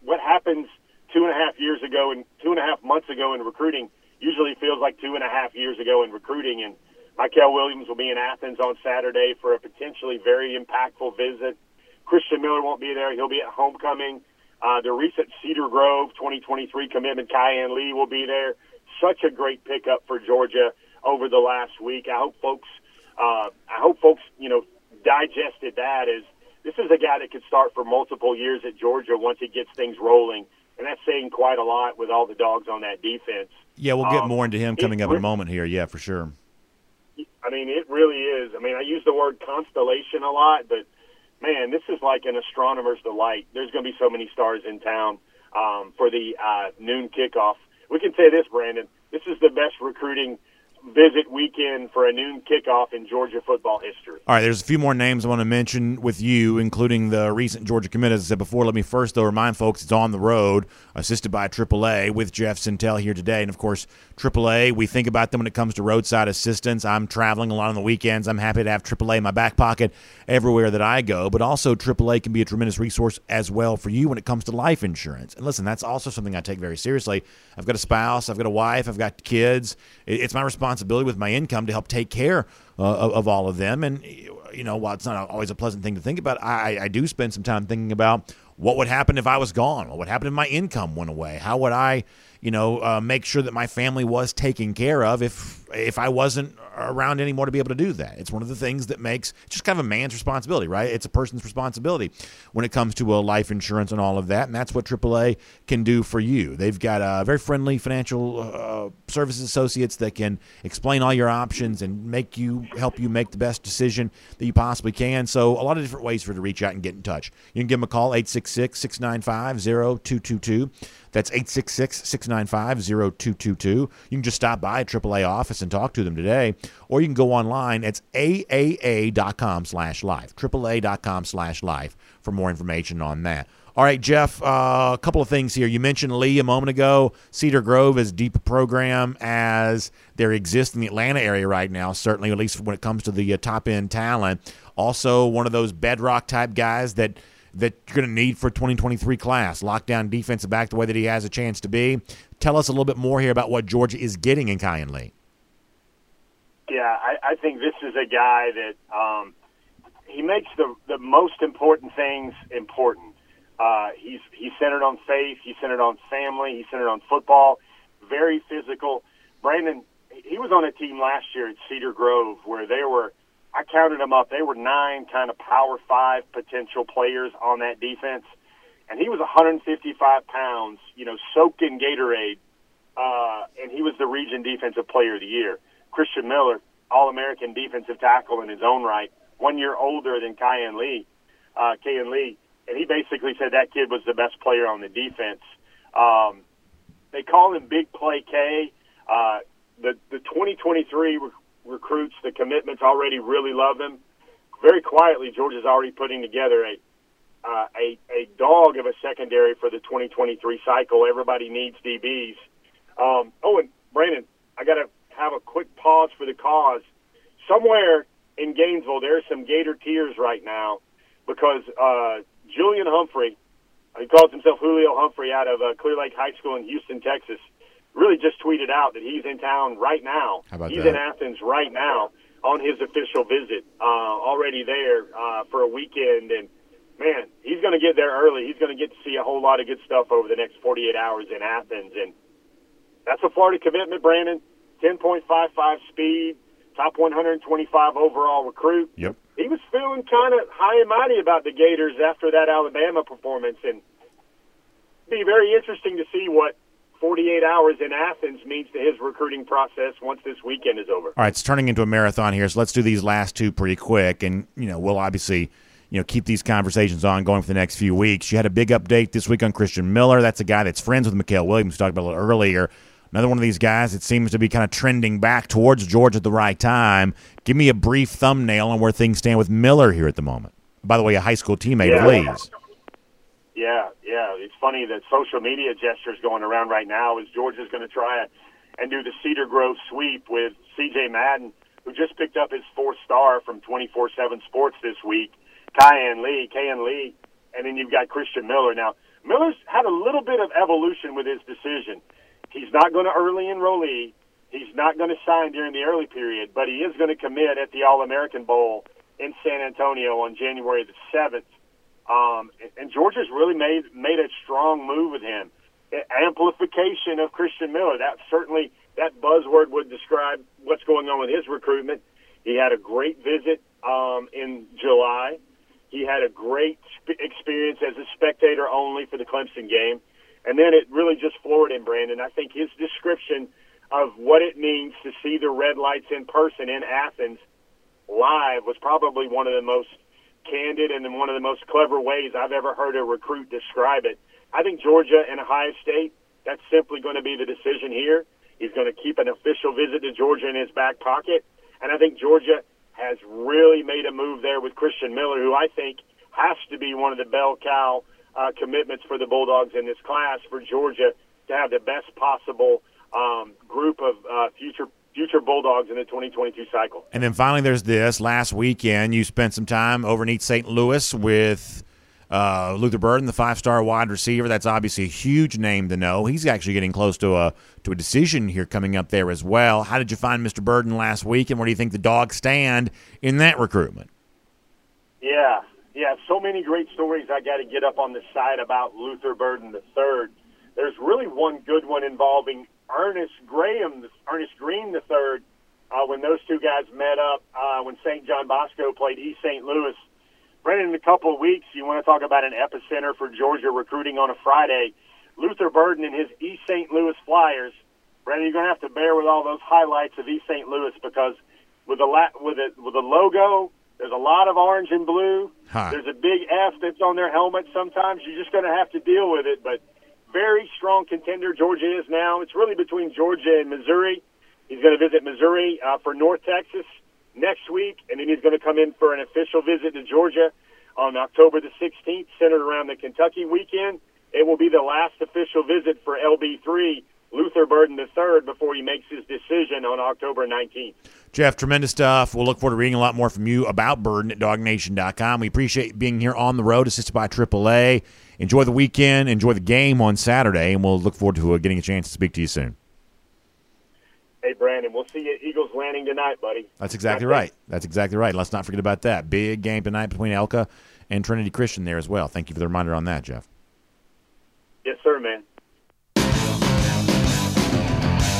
what happens two and a half years ago and two and a half months ago in recruiting usually feels like two and a half years ago in recruiting. And Mykel Williams will be in Athens on Saturday for a potentially very impactful visit. Christian Miller won't be there. He'll be at homecoming. Uh, the recent Cedar Grove 2023 commitment, Kyan Lee, will be there. Such a great pickup for Georgia over the last week. I hope folks, uh, I hope folks, you know, digested that as is a guy that could start for multiple years at Georgia once he gets things rolling, and that's saying quite a lot with all the dogs on that defense. Yeah, we'll get Um, more into him coming up in a moment here. Yeah, for sure. I mean, it really is. I mean, I use the word constellation a lot, but man, this is like an astronomer's delight. There's going to be so many stars in town um, for the uh, noon kickoff. We can say this, Brandon. This is the best recruiting visit weekend for a noon kickoff in Georgia football history. All right, there's a few more names I want to mention with you, including the recent Georgia commit. As I said before, let me first, though, remind folks it's on the road, assisted by AAA with Jeff Sentell here today. And, of course, AAA, we think about them when it comes to roadside assistance. I'm traveling a lot on the weekends. I'm happy to have AAA in my back pocket everywhere that I go. But also, AAA can be a tremendous resource as well for you when it comes to life insurance. And listen, that's also something I take very seriously. I've got a spouse, I've got a wife, I've got kids. It's my responsibility with my income to help take care uh, of, of, all of them. And, you know, while it's not always a pleasant thing to think about, I, I do spend some time thinking about what would happen if I was gone? What would happen if my income went away? How would I, you know, uh, make sure that my family was taken care of if if I wasn't around anymore to be able to do that. It's one of the things that makes just kind of a man's responsibility, right? It's a person's responsibility when it comes to a life insurance and all of that, and that's what AAA can do for you. They've got a very friendly financial uh, services associates that can explain all your options and make you help you make the best decision that you possibly can. So a lot of different ways for you to reach out and get in touch. You can give them a call 866-695-0222. That's 866-695-0222. You can just stop by AAA office and talk to them today or you can go online. It's aaa.com slash life, aaa.com slash life for more information on that. All right, Jeff, uh, a couple of things here. You mentioned Lee a moment ago. Cedar Grove is deep program as there exists in the Atlanta area right now, certainly, at least when it comes to the uh, top end talent. Also, one of those bedrock type guys that that you're going to need for 2023 class. Lockdown defensive back the way that he has a chance to be. Tell us a little bit more here about what Georgia is getting in Kyan Lee. Yeah, I, I think this is a guy that um, he makes the the most important things important. Uh, he's he's centered on faith. He's centered on family. He's centered on football. Very physical. Brandon, he was on a team last year at Cedar Grove where they were. I counted them up. They were nine kind of power five potential players on that defense, and he was 155 pounds. You know, soaked in Gatorade, uh, and he was the region defensive player of the year. Christian Miller, All American defensive tackle in his own right, one year older than Kyan Lee, uh, Kayin Lee, and he basically said that kid was the best player on the defense. Um, they call him Big Play K. Uh, the the 2023 rec- recruits, the commitments already really love him. Very quietly, Georgia's already putting together a uh, a a dog of a secondary for the 2023 cycle. Everybody needs DBs. Um, oh, and Brandon, I got to have a quick pause for the cause. Somewhere in Gainesville, there's some Gator tears right now because uh, Julian Humphrey, he calls himself Julio Humphrey out of uh, Clear Lake High School in Houston, Texas, really just tweeted out that he's in town right now. he's that? in Athens right now on his official visit, uh, already there uh, for a weekend. And man, he's going to get there early. He's going to get to see a whole lot of good stuff over the next 48 hours in Athens. And that's a Florida commitment, Brandon. 10.55 speed, top 125 overall recruit. Yep. He was feeling kind of high and mighty about the Gators after that Alabama performance, and it be very interesting to see what 48 hours in Athens means to his recruiting process once this weekend is over. All right, it's turning into a marathon here, so let's do these last two pretty quick, and you know we'll obviously you know keep these conversations on going for the next few weeks. You had a big update this week on Christian Miller. That's a guy that's friends with Mykel Williams. We talked about a little earlier. Another one of these guys that seems to be kind of trending back towards Georgia at the right time. Give me a brief thumbnail on where things stand with Miller here at the moment. By the way, a high school teammate yeah. of Lee's. Yeah, yeah. Funny that social media gestures going around right now is Georgia's going to try and do the Cedar Grove sweep with C.J. Madden, who just picked up his fourth star from 24/7 Sports this week. Kyan Lee, Kayin Lee, and then you've got Christian Miller. Now, Miller's had a little bit of evolution with his decision. He's not going to early enrollee. He's not going to sign during the early period, but he is going to commit at the All American Bowl in San Antonio on January the seventh. Um, and Georgia's really made made a strong move with him. Amplification of Christian Miller. That certainly that buzzword would describe what's going on with his recruitment. He had a great visit um, in July. He had a great experience as a spectator only for the Clemson game. And then it really just floored him, Brandon. I think his description of what it means to see the red lights in person in Athens live was probably one of the most candid and in one of the most clever ways I've ever heard a recruit describe it. I think Georgia and Ohio State, that's simply going to be the decision here. He's going to keep an official visit to Georgia in his back pocket. And I think Georgia has really made a move there with Christian Miller, who I think has to be one of the bell cow uh, commitments for the Bulldogs in this class for Georgia to have the best possible um, group of uh, future future Bulldogs in the 2022 cycle. And then finally, there's this. Last weekend, you spent some time over in East St. Louis with uh, Luther Burden, the five-star wide receiver. That's obviously a huge name to know. He's actually getting close to a to a decision here coming up there as well. How did you find Mr. Burden last week, and where do you think the Dogs stand in that recruitment? Yeah, yeah, so many great stories I got to get up on the side about Luther Burden the third. There's really one good one involving Ernest Graham, Ernest Green the third, uh, when those two guys met up uh, when St. John Bosco played East St. Louis. Brandon, in a couple of weeks, you want to talk about an epicenter for Georgia recruiting on a Friday. Luther Burden and his East St. Louis Flyers. Brandon, you're going to have to bear with all those highlights of East St. Louis because with the la- with it with the logo, there's a lot of orange and blue. Huh. There's a big F that's on their helmet. Sometimes you're just going to have to deal with it, but very strong contender Georgia is now. It's really between Georgia and Missouri. He's going to visit Missouri uh, for North Texas next week, and then he's going to come in for an official visit to Georgia on October the 16th, centered around the Kentucky weekend. It will be the last official visit for LB3 Luther Burden III before he makes his decision on October 19th. Jeff, tremendous stuff. We'll look forward to reading a lot more from you about Burden at dognation.com. We appreciate being here on the road, assisted by AAA. Enjoy the weekend, enjoy the game on Saturday, and we'll look forward to uh, getting a chance to speak to you soon. Hey, Brandon, we'll see you at Eagles Landing tonight, buddy. That's exactly right. That's exactly right. Let's not forget about that. Big game tonight between Elka and Trinity Christian there as well. Thank you for the reminder on that, Jeff. Yes, sir, man.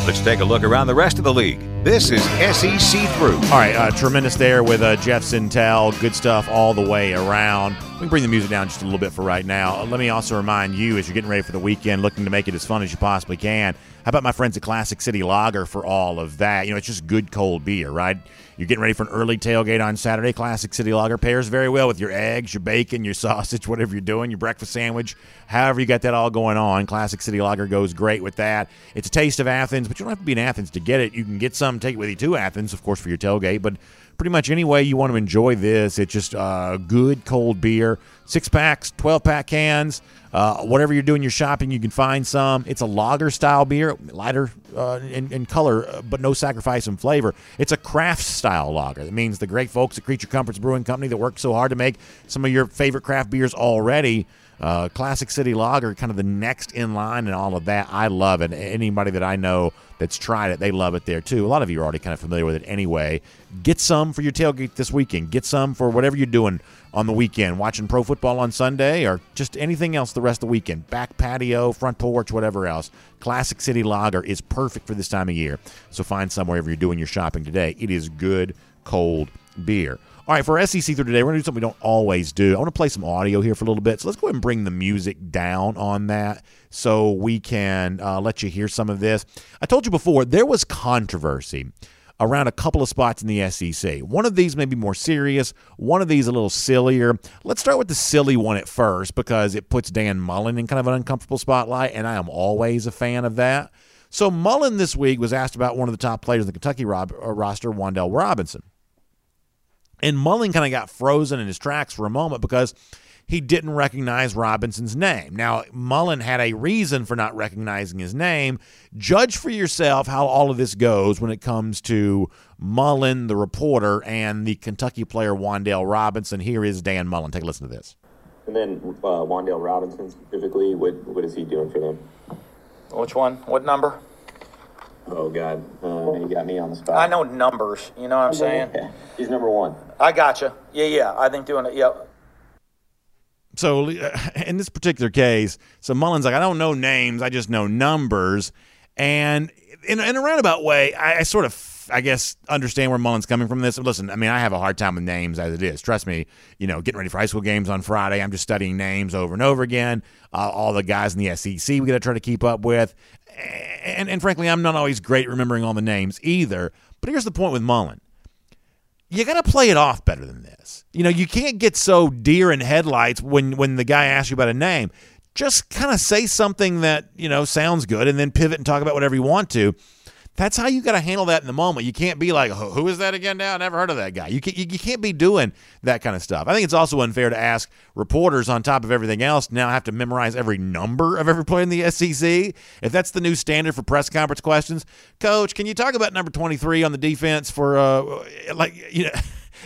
Let's take a look around the rest of the league. This is SEC Through. All right, uh, tremendous there with uh, Jeff Sentell. Good stuff all the way around. We can bring the music down just a little bit for right now. Uh, let me also remind you, as you're getting ready for the weekend, looking to make it as fun as you possibly can, how about my friends at Classic City Lager for all of that? You know, it's just good cold beer, right? You're getting ready for an early tailgate on Saturday. Classic City Lager pairs very well with your eggs, your bacon, your [LAUGHS] sausage, whatever you're doing, your breakfast sandwich, however you got that all going on. Classic City Lager goes great with that. It's a taste of Athens, but you don't have to be in Athens to get it. You can get some, take it with you to Athens, of course, for your tailgate, but pretty much any way you want to enjoy this. It's just uh, good cold beer. Six packs, 12 pack cans. Uh, whatever you're doing your shopping, you can find some. It's a lager style beer, lighter uh, in, in, color, uh, but no sacrifice in flavor. It's a craft style lager. That means the great folks at Creature Comforts Brewing Company that worked so hard to make some of your favorite craft beers already. Uh, Classic City Lager, kind of the next in line and all of that. I love it. Anybody that I know that's tried it, they love it there too. A lot of you are already kind of familiar with it anyway. Get some for your tailgate this weekend. Get some for whatever you're doing on the weekend, watching pro football on Sunday or just anything else the rest of the weekend. Back patio, front porch, whatever else. Classic City Lager is perfect for this time of year. So find some wherever you're doing your shopping today. It is good, cold beer. All right, for SEC through today, we're going to do something we don't always do. I want to play some audio here for a little bit. So let's go ahead and bring the music down on that so we can uh, let you hear some of this. I told you before, there was controversy around a couple of spots in the SEC. One of these may be more serious, one of these a little sillier. Let's start with the silly one at first because it puts Dan Mullen in kind of an uncomfortable spotlight, and I am always a fan of that. So Mullen this week was asked about one of the top players in the Kentucky rob- uh, roster, Wan'Dale Robinson. And Mullen kind of got frozen in his tracks for a moment because he didn't recognize Robinson's name. Now, Mullen had a reason for not recognizing his name. Judge for yourself how all of this goes when it comes to Mullen, the reporter, and the Kentucky player Wan'Dale Robinson. Here is Dan Mullen. Take a listen to this. And then uh, Wan'Dale Robinson specifically, what what is he doing for them? Which one? What number? Oh God, uh, you got me on the spot. I know numbers. You know what I'm [LAUGHS] saying? He's number one. I gotcha. Yeah, yeah. I think doing it. Yep. So [LAUGHS] in this particular case, so Mullen's like, I don't know names, I just know numbers, and in, in a roundabout way, I, I sort of. I guess understand where Mullen's coming from this. Listen, I mean, I have a hard time with names as it is. Trust me, you know, getting ready for high school games on Friday, I'm just studying names over and over again. Uh, all the guys in the SEC we got to try to keep up with, and and frankly, I'm not always great remembering all the names either. But here's the point with Mullen: you got to play it off better than this. You know, you can't get so deer in headlights when when the guy asks you about a name. Just kind of say something that you know sounds good, and then pivot and talk about whatever you want to. That's how you got to handle that in the moment. You can't be like, "Who is that again?" Now, I never heard of that guy. You can't, you, can't be doing that kind of stuff. I think it's also unfair to ask reporters on top of everything else now have to memorize every number of every player in the SEC. If that's the new standard for press conference questions, Coach, can you talk about number twenty three on the defense for uh, like you know? [LAUGHS]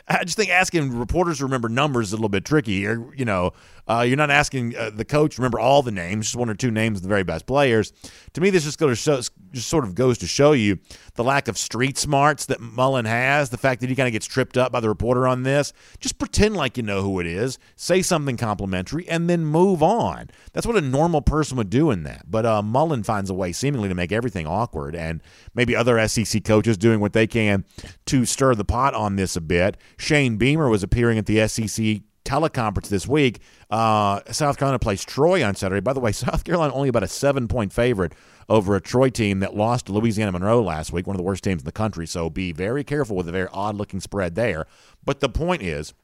I just think asking reporters to remember numbers is a little bit tricky. You're, you know, uh, you're not asking uh, the coach remember all the names, just one or two names of the very best players. To me, this just goes show, just sort of goes to show you the lack of street smarts that Mullen has. The fact that he kind of gets tripped up by the reporter on this. Just pretend like you know who it is, say something complimentary, and then move on. That's what a normal person would do in that. But uh, Mullen finds a way, seemingly, to make everything awkward, and maybe other SEC coaches doing what they can to stir the pot on this a bit. Shane Beamer was appearing at the SEC teleconference this week. Uh, South Carolina plays Troy on Saturday. By the way, [LAUGHS] South Carolina only about a seven point favorite over a Troy team that lost to Louisiana Monroe last week, one of the worst teams in the country. So be very careful with a very odd looking spread there. But the point is,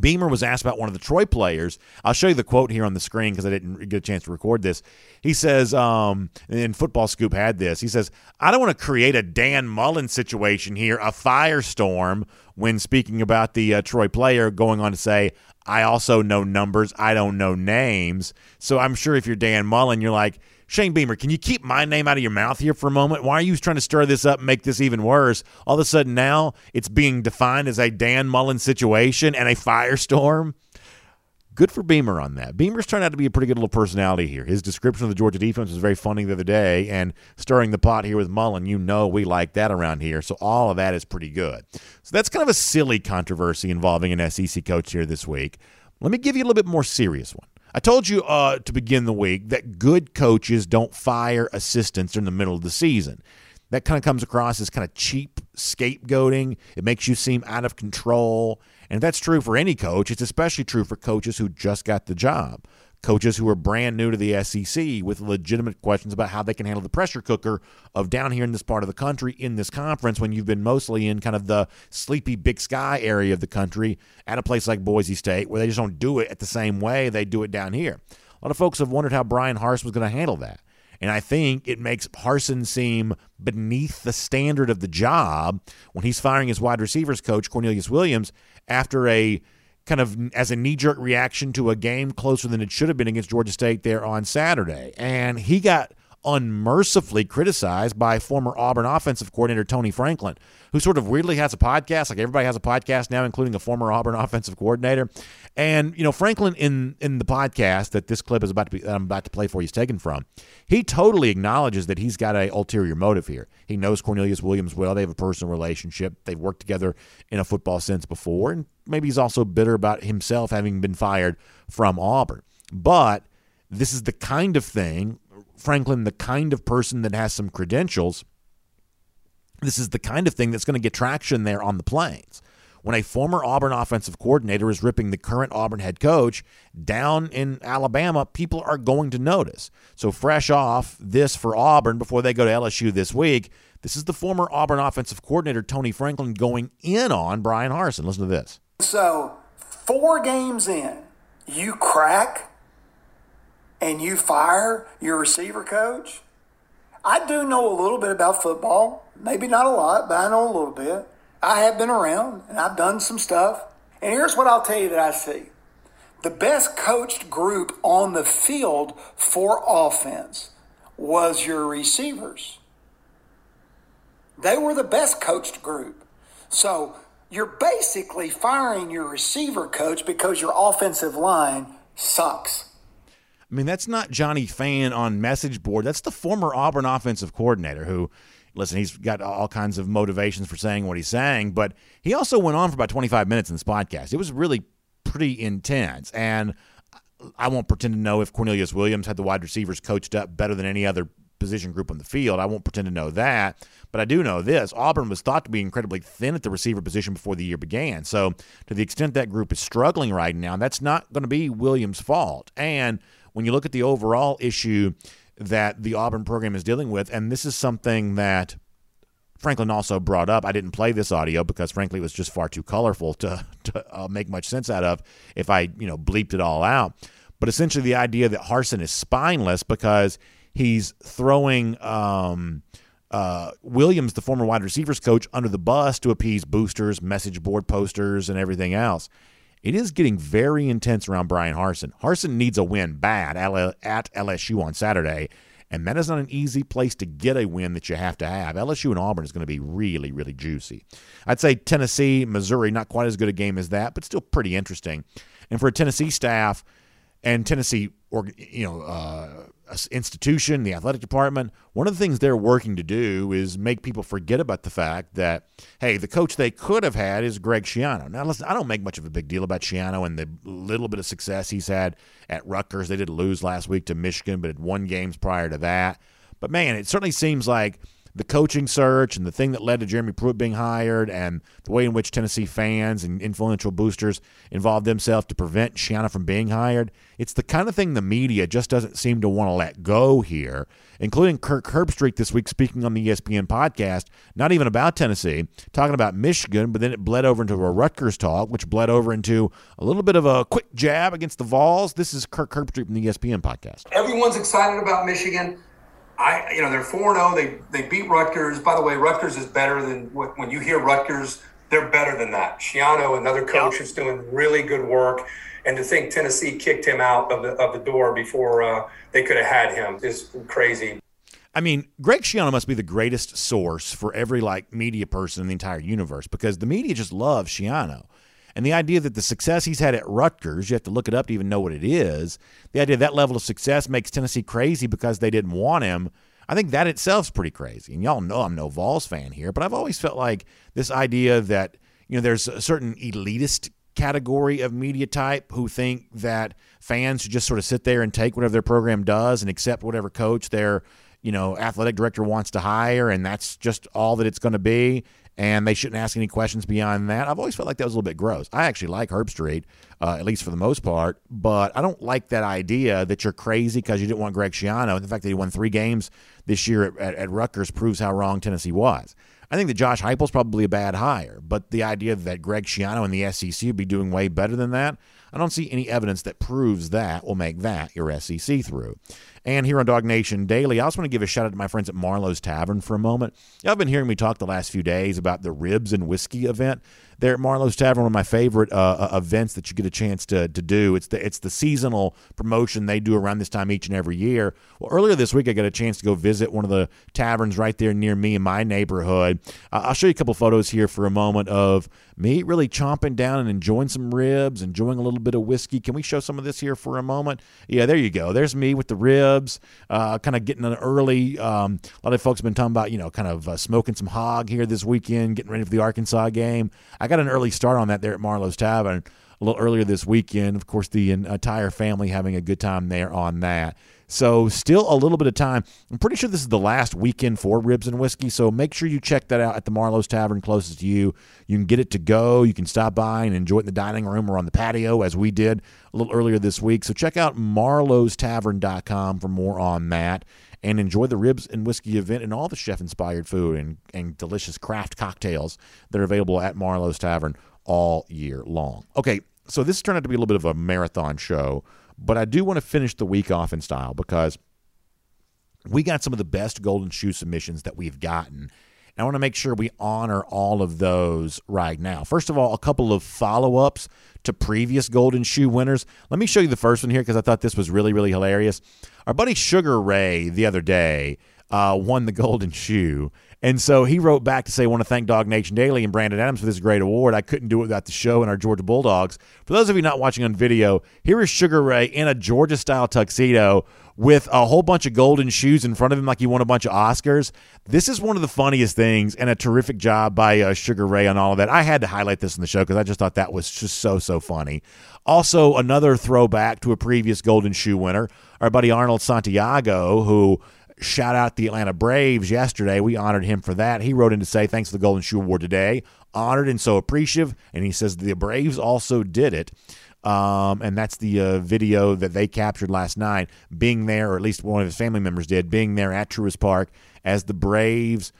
Beamer was asked about one of the Troy players. I'll show you the quote here on the screen because I didn't get a chance to record this. He says, um, and Football Scoop had this. He says, I don't want to create a Dan Mullen situation here, a firestorm, when speaking about the uh, Troy player, going on to say, I also know numbers, I don't know names. So I'm sure if you're Dan Mullen, you're like, Shane Beamer, can you keep my name out of your mouth here for a moment? Why are you trying to stir this up and make this even worse? All of a sudden now it's being defined as a Dan Mullen situation and a firestorm. Good for Beamer on that. Beamer's turned out to be a pretty good little personality here. His description of the Georgia defense was very funny the other day, and stirring the pot here with Mullen, you know we like that around here. So all of that is pretty good. So that's kind of a silly controversy involving an SEC coach here this week. Let me give you a little bit more serious one. I told you uh, to begin the week that good coaches don't fire assistants in the middle of the season. That kind of comes across as kind of cheap scapegoating. It makes you seem out of control. And if that's true for any coach, it's especially true for coaches who just got the job coaches who are brand new to the SEC with legitimate questions about how they can handle the pressure cooker of down here in this part of the country in this conference when you've been mostly in kind of the sleepy big sky area of the country at a place like Boise State where they just don't do it at the same way they do it down here. A lot of folks have wondered how Brian Harsin was going to handle that. And I think it makes Harsin seem beneath the standard of the job when he's firing his wide receivers coach, Cornelius Williams, after a kind of as a knee jerk reaction to a game closer than it should have been against Georgia State there on Saturday. And he got unmercifully criticized by former Auburn offensive coordinator Tony Franklin, who sort of weirdly has a podcast. Like everybody has a podcast now, including a former Auburn [LAUGHS] offensive coordinator. And you know, Franklin in in the podcast that this clip is about to be that I'm about to play for you is taken from. He totally acknowledges that he's got a ulterior motive here. He knows Cornelius Williams well. They have a personal relationship. They've worked together in a football sense before, and maybe he's also bitter about himself having been fired from Auburn. But this is the kind of thing Franklin the kind of person that has some credentials, this is the kind of thing that's going to get traction there on the plains. When a former Auburn offensive coordinator is ripping the current Auburn head coach down in Alabama, people are going to notice. So, fresh off this for Auburn before they go to LSU this week, this is the former Auburn offensive coordinator, Tony Franklin, going in on Brian Harsin. Listen to this. So, four games in, you crack and you fire your receiver coach? I do know a little bit about football. Maybe not a lot, but I know a little bit. I have been around and I've done some stuff. And here's what I'll tell you that I see the best coached group on the field for offense was your receivers. They were the best coached group. So you're basically firing your receiver coach because your offensive line sucks. I mean, that's not Johnny Fan on message board. That's the former Auburn offensive coordinator who, listen, he's got all kinds of motivations for saying what he's saying, but he also went on for about 25 minutes in this podcast. It was really pretty intense. And I won't pretend to know if Cornelius Williams had the wide receivers coached up better than any other position group on the field. I won't pretend to know that, but I do know this. Auburn was thought to be incredibly thin at the receiver position before the year began. So, to the extent that group is struggling right now, that's not going to be Williams' fault. And when you look at the overall issue that the Auburn program is dealing with, and this is something that Franklin also brought up. I didn't play this audio because, frankly, it was just far too colorful to, [LAUGHS] to uh, make much sense out of if I, you know, bleeped it all out. But essentially, the idea that Harsin is spineless because he's throwing um, uh, Williams, the former wide receivers coach, under the bus to appease boosters, message board posters, and everything else. It is getting very intense around Brian Harsin. Harsin needs a win bad at LSU on Saturday, and that is not an easy place to get a win that you have to have. LSU and Auburn is going to be really, really juicy. I'd say Tennessee, Missouri, not quite as good a game as that, but still pretty interesting. And for a Tennessee staff and Tennessee, or you know, uh, institution, the athletic department, one of the things they're working to do is make people forget about the fact that, hey, the coach they could have had is Greg Schiano. Now, listen, I don't make much of a big deal about Schiano and the little bit of success he's had at Rutgers. They did lose last week to Michigan, but had won games prior to that. But man, it certainly seems like the coaching search and the thing that led to Jeremy Pruitt being hired and the way in which Tennessee fans and influential boosters involved themselves to prevent Schiano from being hired, it's the kind of thing the media just doesn't seem to want to let go here, including Kirk Herbstreit this week speaking on the ESPN podcast, not even about Tennessee, talking about Michigan, but then it bled over into a Rutgers talk, which bled over into a little bit of a quick jab against the Vols. This is Kirk Herbstreit from the ESPN podcast. Everyone's excited about Michigan. I, you know, they're four zero. Oh. They they beat Rutgers. By the way, Rutgers is better than when you hear Rutgers. They're better than that. Schiano, another coach, is doing really good work. And to think Tennessee kicked him out of the of the door before uh, they could have had him is crazy. I mean, Greg Schiano must be the greatest source for every like media person in the entire universe because the media just loves Schiano. And the idea that the success he's had at Rutgers, you have to look it up to even know what it is. The idea that level of success makes Tennessee crazy because they didn't want him. I think that itself is pretty crazy. And y'all know I'm no Vols fan here, but I've always felt like this idea that, you know, there's a certain elitist category of media type who think that fans should just sort of sit there and take whatever their program does and accept whatever coach their, you know, athletic director wants to hire and that's just all that it's going to be and they shouldn't ask any questions beyond that. I've always felt like that was a little bit gross. I actually like Herbstreit, uh, at least for the most part, but I don't like that idea that you're crazy because you didn't want Greg Schiano. And the fact that he won three games this year at, at, at Rutgers proves how wrong Tennessee was. I think that Josh Heupel's probably a bad hire, but the idea that Greg Schiano and the SEC would be doing way better than that, I don't see any evidence that proves that will make that your SEC through. And here on Dog Nation Daily, I also want to give a shout out to my friends at Marlowe's Tavern for a moment. Y'all been hearing me talk the last few days about the ribs and whiskey event there at Marlowe's Tavern, one of my favorite uh, uh, events that you get a chance to, to do. It's the it's the seasonal promotion they do around this time each and every year. Well, earlier this week, I got a chance to go visit one of the taverns right there near me in my neighborhood. Uh, I'll show you a couple photos here for a moment of me really chomping down and enjoying some ribs, enjoying a little bit of whiskey. Can we show some of this here for a moment? Yeah, there you go. There's me with the ribs, uh, kind of getting an early. Um, a lot of folks have been talking about, you know, kind of uh, smoking some hog here this weekend, getting ready for the Arkansas game. I got an early start on that there at Marlowe's Tavern a little earlier this weekend. Of course, the entire family having a good time there on that. So, still a little bit of time. I'm pretty sure this is the last weekend for Ribs and Whiskey. So, make sure you check that out at the Marlowe's Tavern closest to you. You can get it to go. You can stop by and enjoy it in the dining room or on the patio, as we did a little earlier this week. So, check out marlowestavern.com for more on that and enjoy the ribs and whiskey event and all the chef inspired food and, and delicious craft cocktails that are available at Marlowe's Tavern all year long. Okay, so this turned out to be a little bit of a marathon show, but I do want to finish the week off in style because we got some of the best golden shoe submissions that we've gotten. And I want to make sure we honor all of those right now. First of all, a couple of follow ups to previous golden shoe winners. Let me show you the first one here because I thought this was really, really hilarious. Our buddy Sugar Ray the other day uh, won the golden shoe. And so he wrote back to say, I want to thank Dog Nation Daily and Brandon Adams for this great award. I couldn't do it without the show and our Georgia Bulldogs. For those of you not watching on video, here is Sugar Ray in a Georgia style tuxedo with a whole bunch of golden shoes in front of him like he won a bunch of Oscars. This is one of the funniest things and a terrific job by uh, Sugar Ray on all of that. I had to highlight this in the show because I just thought that was just so, so funny. Also, another throwback to a previous golden shoe winner, our buddy Arnold Santiago, who shout out the Atlanta Braves yesterday. We honored him for that. He wrote in to say, Thanks for the Golden Shoe Award today. Honored and so appreciative. And he says the Braves also did it. Um, and that's the uh, video that they captured last night, being there, or at least one of his family members did, being there at Truist Park as the Braves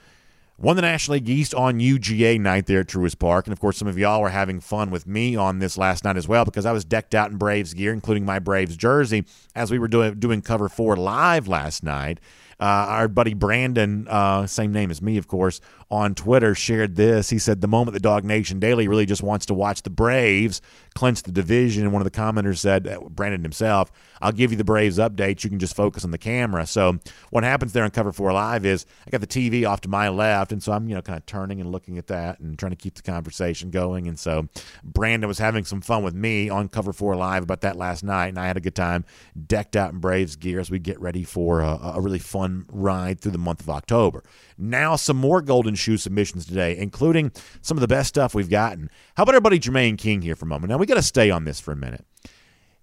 won the National League East on UGA night there at Truist Park. And of course, some of y'all were having fun with me on this last night as well because I was decked out in Braves gear, including my Braves jersey, as we were doing, doing cover four live last night. Uh, our buddy Brandon, uh, same name as me, of course, on Twitter shared this. He said, The moment the Dog Nation Daily really just wants to watch the Braves clinch the division. And one of the commenters said, uh, Brandon himself, I'll give you the Braves updates. You can just focus on the camera. So what happens there on Cover 4 Live is I got the TV off to my left. And so I'm, you know, kind of turning and looking at that and trying to keep the conversation going. And so Brandon was having some fun with me on Cover 4 Live about that last night. And I had a good time decked out in Braves gear as we get ready for a, a really fun ride through the month of October. Now, some more Golden Shoe submissions today, including some of the best stuff we've gotten. How about our buddy Jermaine King here for a moment? Now, we got to stay on this for a minute.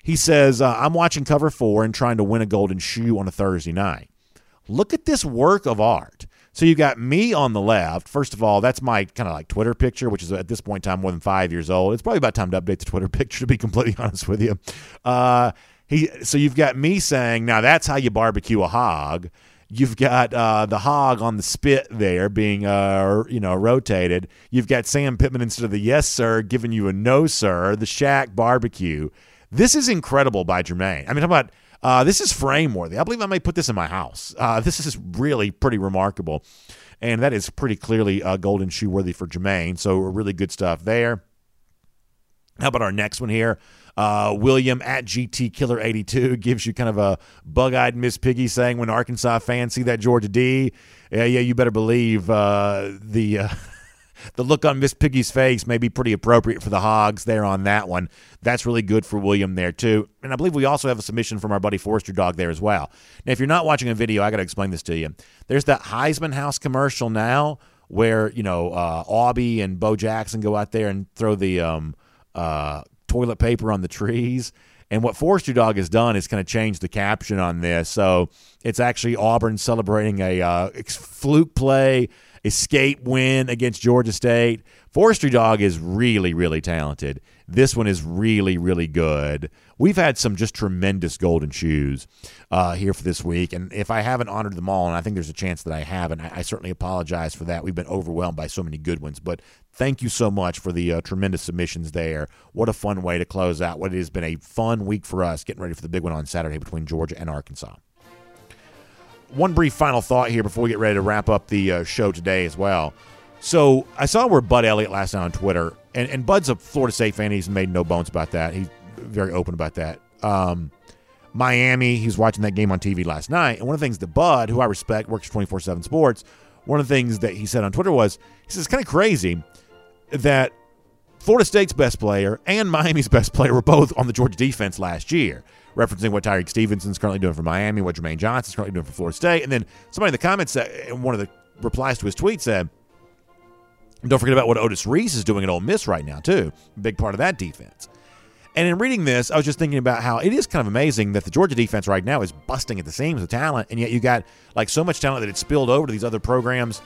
He says, uh, I'm watching cover four and trying to win a golden shoe on a Thursday night. Look at this work of art. So you got me on the left. First of all, that's my kind of like Twitter picture, which is at this point in time more than five years old. It's probably about time to update the Twitter [LAUGHS] picture, to be completely [LAUGHS] honest with you. Uh, he, so you've got me saying, now that's how you barbecue a hog. You've got uh, the hog on the spit there being, uh, you know, rotated. You've got Sam Pittman instead of the yes sir giving you a no sir. The Shack barbecue. This is incredible by Jermaine. I mean, how about uh, this is frame worthy. I believe I may put this in my house. Uh, this is really pretty remarkable, and that is pretty clearly uh, golden shoe worthy for Jermaine. So really good stuff there. How about our next one here? Uh, William at GT Killer 82 gives you kind of a bug eyed Miss Piggy saying, when Arkansas fans see that Georgia D, yeah, yeah, you better believe uh, the. Uh, [LAUGHS] the look on Miss Piggy's face may be pretty appropriate for the Hogs there on that one. That's really good for William there, too. And I believe we also have a submission from our buddy Forster Dog there as well. Now, if you're not watching a video, I got to explain this to you. There's that Heisman House commercial now where, you know, uh, Aubie and Bo Jackson go out there and throw the um, uh, toilet paper on the trees. And what Forestry Dog has done is kind of changed the caption on this. So it's actually Auburn celebrating a uh, fluke play, escape win against Georgia State. Forestry Dog is really, really talented. This one is really, really good. We've had some just tremendous golden shoes uh, here for this week. And if I haven't honored them all, and I think there's a chance that I haven't, I, I certainly apologize for that. We've been overwhelmed by so many good ones. But thank you so much for the uh, tremendous submissions there. What a fun way to close out what has been a fun week for us, getting ready for the big one on Saturday between Georgia and Arkansas. One brief final thought here before we get ready to wrap up the uh, show today as well. So I saw where Bud Elliott last night on Twitter, and, and Bud's a Florida State fan. He's made no bones about that. He's very open about that. Um, Miami, he was watching that game on TV last night, and one of the things that Bud, who I respect, works 24 7 sports, one of the things that he said on Twitter was, he says, it's kind of crazy that Florida State's best player and Miami's [LAUGHS] best player were both on the Georgia defense last year, referencing what Tyrique Stevenson's currently doing for Miami, what Jermaine Johnson's currently doing for Florida State. And then somebody in the comments, said, one of the replies to his tweet said, don't forget about what Otis Reese is doing at Ole Miss right now, too. Big part of that defense. And in reading this, I was just thinking about how it is kind of amazing that the Georgia defense right now is busting at the seams with talent, and yet you got like so much talent that it's spilled over to these other programs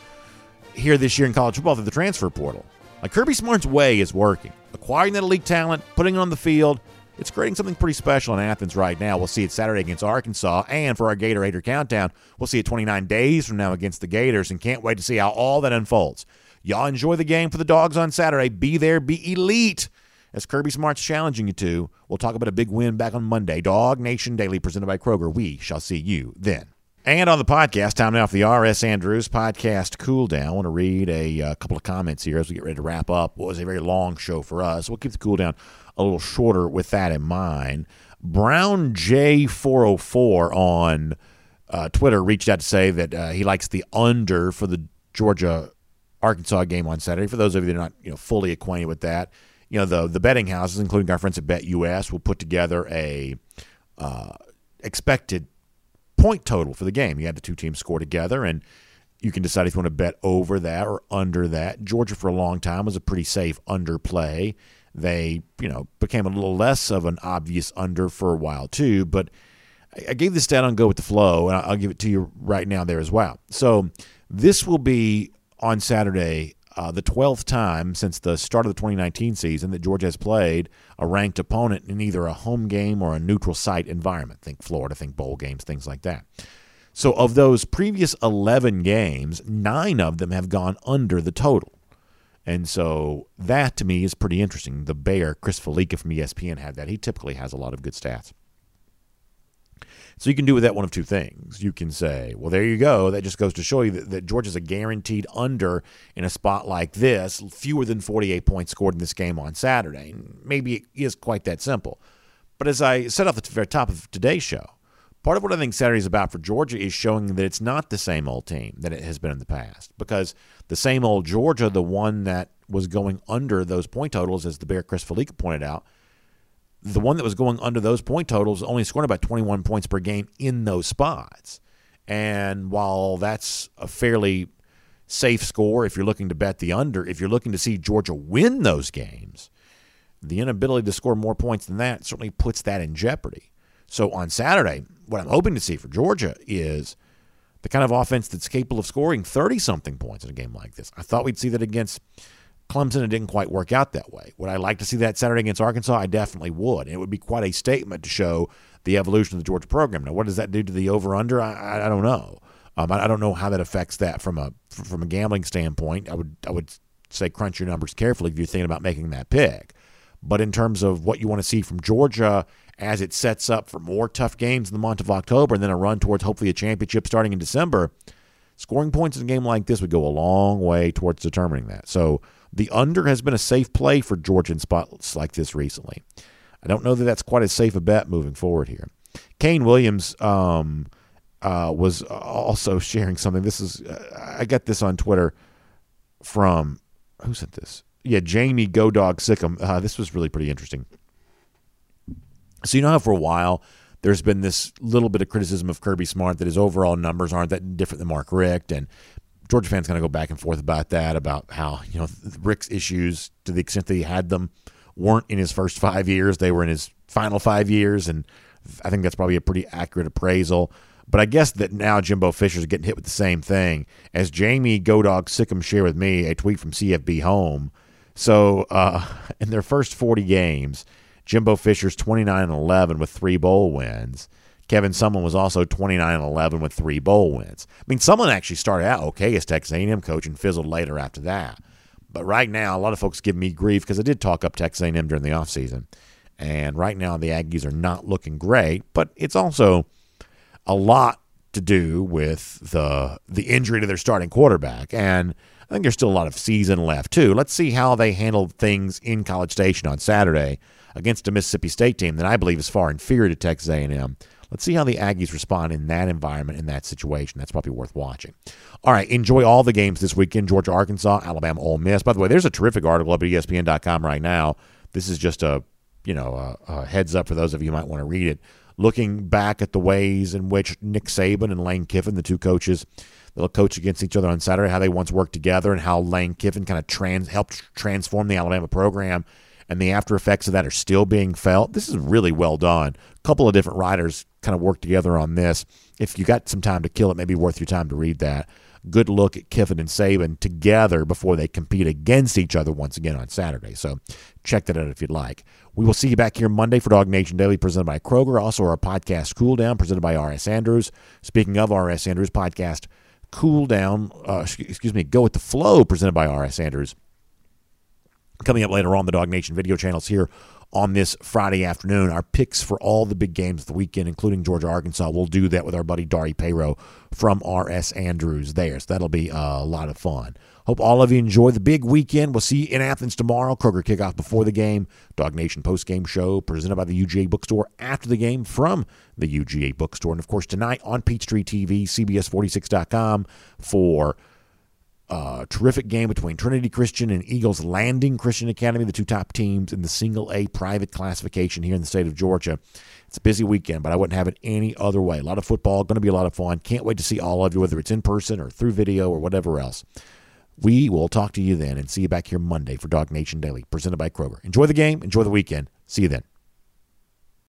here this year in college football through the transfer portal. Like Kirby Smart's way is working. Acquiring that elite talent, putting it on the field, it's creating something pretty special in Athens right now. We'll see it Saturday against Arkansas, and for our Gator Hater countdown, we'll see it 29 days from now against the Gators, and can't wait to see how all that unfolds. Y'all enjoy the game for the dogs on Saturday. Be there, be elite as Kirby Smart's challenging you to. We'll talk about a big win back on Monday. Dog Nation Daily presented by Kroger. We shall see you then. And on the podcast, time now for the R.S. Andrews podcast cool down. I want to read a, uh, couple of comments here as we get ready to wrap up. What was a very long show for us. We'll keep the cool down a little shorter with that in mind. Brown J404 on uh, Twitter reached out to say that uh, he likes the under for the Georgia Arkansas game on Saturday. For those of you that are not you know fully acquainted with that, you know the the betting houses, including our friends at Bet US, will put together a uh, expected point total for the game. You have the two teams score together, and you can decide if you want to bet over that or under that. Georgia for a long time was a pretty safe under play. They you know became a little less of an obvious under for a while too, but. I gave this stat on Go with the Flow, and I'll give it to you right now there as well. So this will be on Saturday uh, the 12th time since the start of the 2019 season that Georgia has played a ranked opponent in either a home game or a neutral site environment. Think Florida, think bowl games, things like that. So, of those previous 11 games, nine of them have gone under the total. And so that to me is pretty interesting. The Bear, Chris Fallica from ESPN, had that. He typically has a lot of good stats. So you can do with that one of two things. You can say, well, there you go. That just goes to show you that, that Georgia's a guaranteed under in a spot like this, fewer than 48 points scored in this game on Saturday. And maybe it is quite that simple. But as I said off the very top of today's show, part of what I think Saturday is about for Georgia is showing that it's not the same old team that it has been in the past. Because the same old Georgia, the one that was going under those point totals, as the Bear Chris Fallica pointed out, the one that was going under those point totals only scored about 21 points per game in those spots. And while that's a fairly safe score if you're looking to bet the under, if you're looking to see Georgia win those games, the inability to score more points than that certainly puts that in jeopardy. So on Saturday, what I'm hoping to see for Georgia is the kind of offense that's capable of scoring 30 something points in a game like this. I thought we'd see that against Clemson, it didn't quite work out that way. Would I like to see that Saturday against Arkansas? I definitely would. It would be quite a statement to show the evolution of the Georgia program. Now, what does that do to the over under? I, I, don't know. Um, I, I, don't know how that affects that from a from a gambling standpoint. I would I would say crunch your numbers carefully if you're thinking about making that pick. But in terms of what you want to see from Georgia as it sets up for more tough games in the month of October and then a run towards hopefully a championship starting in December, scoring points in a game like this would go a long way towards determining that. So the under has been a safe play for Georgian spots like this recently. I don't know that that's quite as safe a bet moving forward here. Kane Williams um, uh, was also [LAUGHS] sharing something. This is uh, I got this on Twitter from who sent this? Yeah, Jamie Go Dog Sickum. Uh, this was really pretty interesting. So you know how for a while there's been this little bit of criticism of Kirby Smart that his overall numbers aren't that different than Mark Richt, and Georgia fans kind of go back and forth about that, about how you know Richt's issues, to the extent that he had them, weren't in his first five years; they were in his final five years, and I think that's probably a pretty accurate appraisal. But I guess that now Jimbo Fisher's getting hit with the same thing as Jamie Godog Sickum shared with me a tweet from CFB Home. So uh, [LAUGHS] in their first 40 games, Jimbo Fisher's 29 and 11 with three bowl wins. Kevin Sumlin was also 29 and 11 with three bowl wins. I mean, Sumlin actually started out okay as Texas A&M coach and fizzled later after that. But right now, a lot of folks give me grief because I did talk up Texas A&M during the offseason. And right now, the Aggies are not looking great, but it's also a lot to do with the the injury to their starting quarterback. And I think there's still a lot of season left too. Let's see how they handle things in College Station on Saturday against a Mississippi State team that I believe is far inferior to Texas A&M. Let's see how the Aggies respond in that environment, in that situation. That's probably worth watching. All right, enjoy all the games this weekend Georgia, Arkansas, Alabama, Ole Miss. By the way, there's a terrific article up at ESPN.com right now. This is just a you know a, a heads up for those of you who might want to read it. Looking back at the ways in which Nick Saban and Lane Kiffin, the two coaches that'll coach against each other on Saturday, how they once worked together, and how Lane Kiffin kind of trans helped transform the Alabama program and the after effects of that are still being felt. This is really well done. A couple of different writers kind of work together on this. If you got some time to kill, it may be worth your time to read that. Good look at Kiffin and Saban together before they compete against each other once again on Saturday. So check that out if you'd like. We will see you back here Monday for Dog Nation Daily, presented by Kroger. Also, our podcast Cool Down, presented by R.S. Andrews. Speaking of R.S. Andrews, podcast Cool Down, uh, excuse me, Go with the Flow, presented by R.S. Andrews Coming up later on the Dog Nation video channels here on this Friday afternoon, our picks for all the big games of the weekend, including Georgia, Arkansas. We'll do that with our buddy Dari Payro from RS Andrews there. So that'll be uh, a lot of fun. Hope all of you enjoy the big weekend. We'll see you in Athens tomorrow. Kroger kickoff before the game. Dog Nation post game show presented by the UGA Bookstore after the game from the UGA Bookstore. And of course, tonight on Peachtree TV, CBS46.com for uh, terrific game between Trinity Christian and Eagles Landing Christian Academy, the two top teams in the single A private classification here in the state of Georgia. It's a busy weekend, but I wouldn't have it any other way. A lot of football, going to be a lot of fun. Can't wait to see all of you, whether it's in person or through video or whatever else. We will talk to you then and see you back here Monday for Dog Nation Daily, presented by Kroger. Enjoy the game, enjoy the weekend. See you then.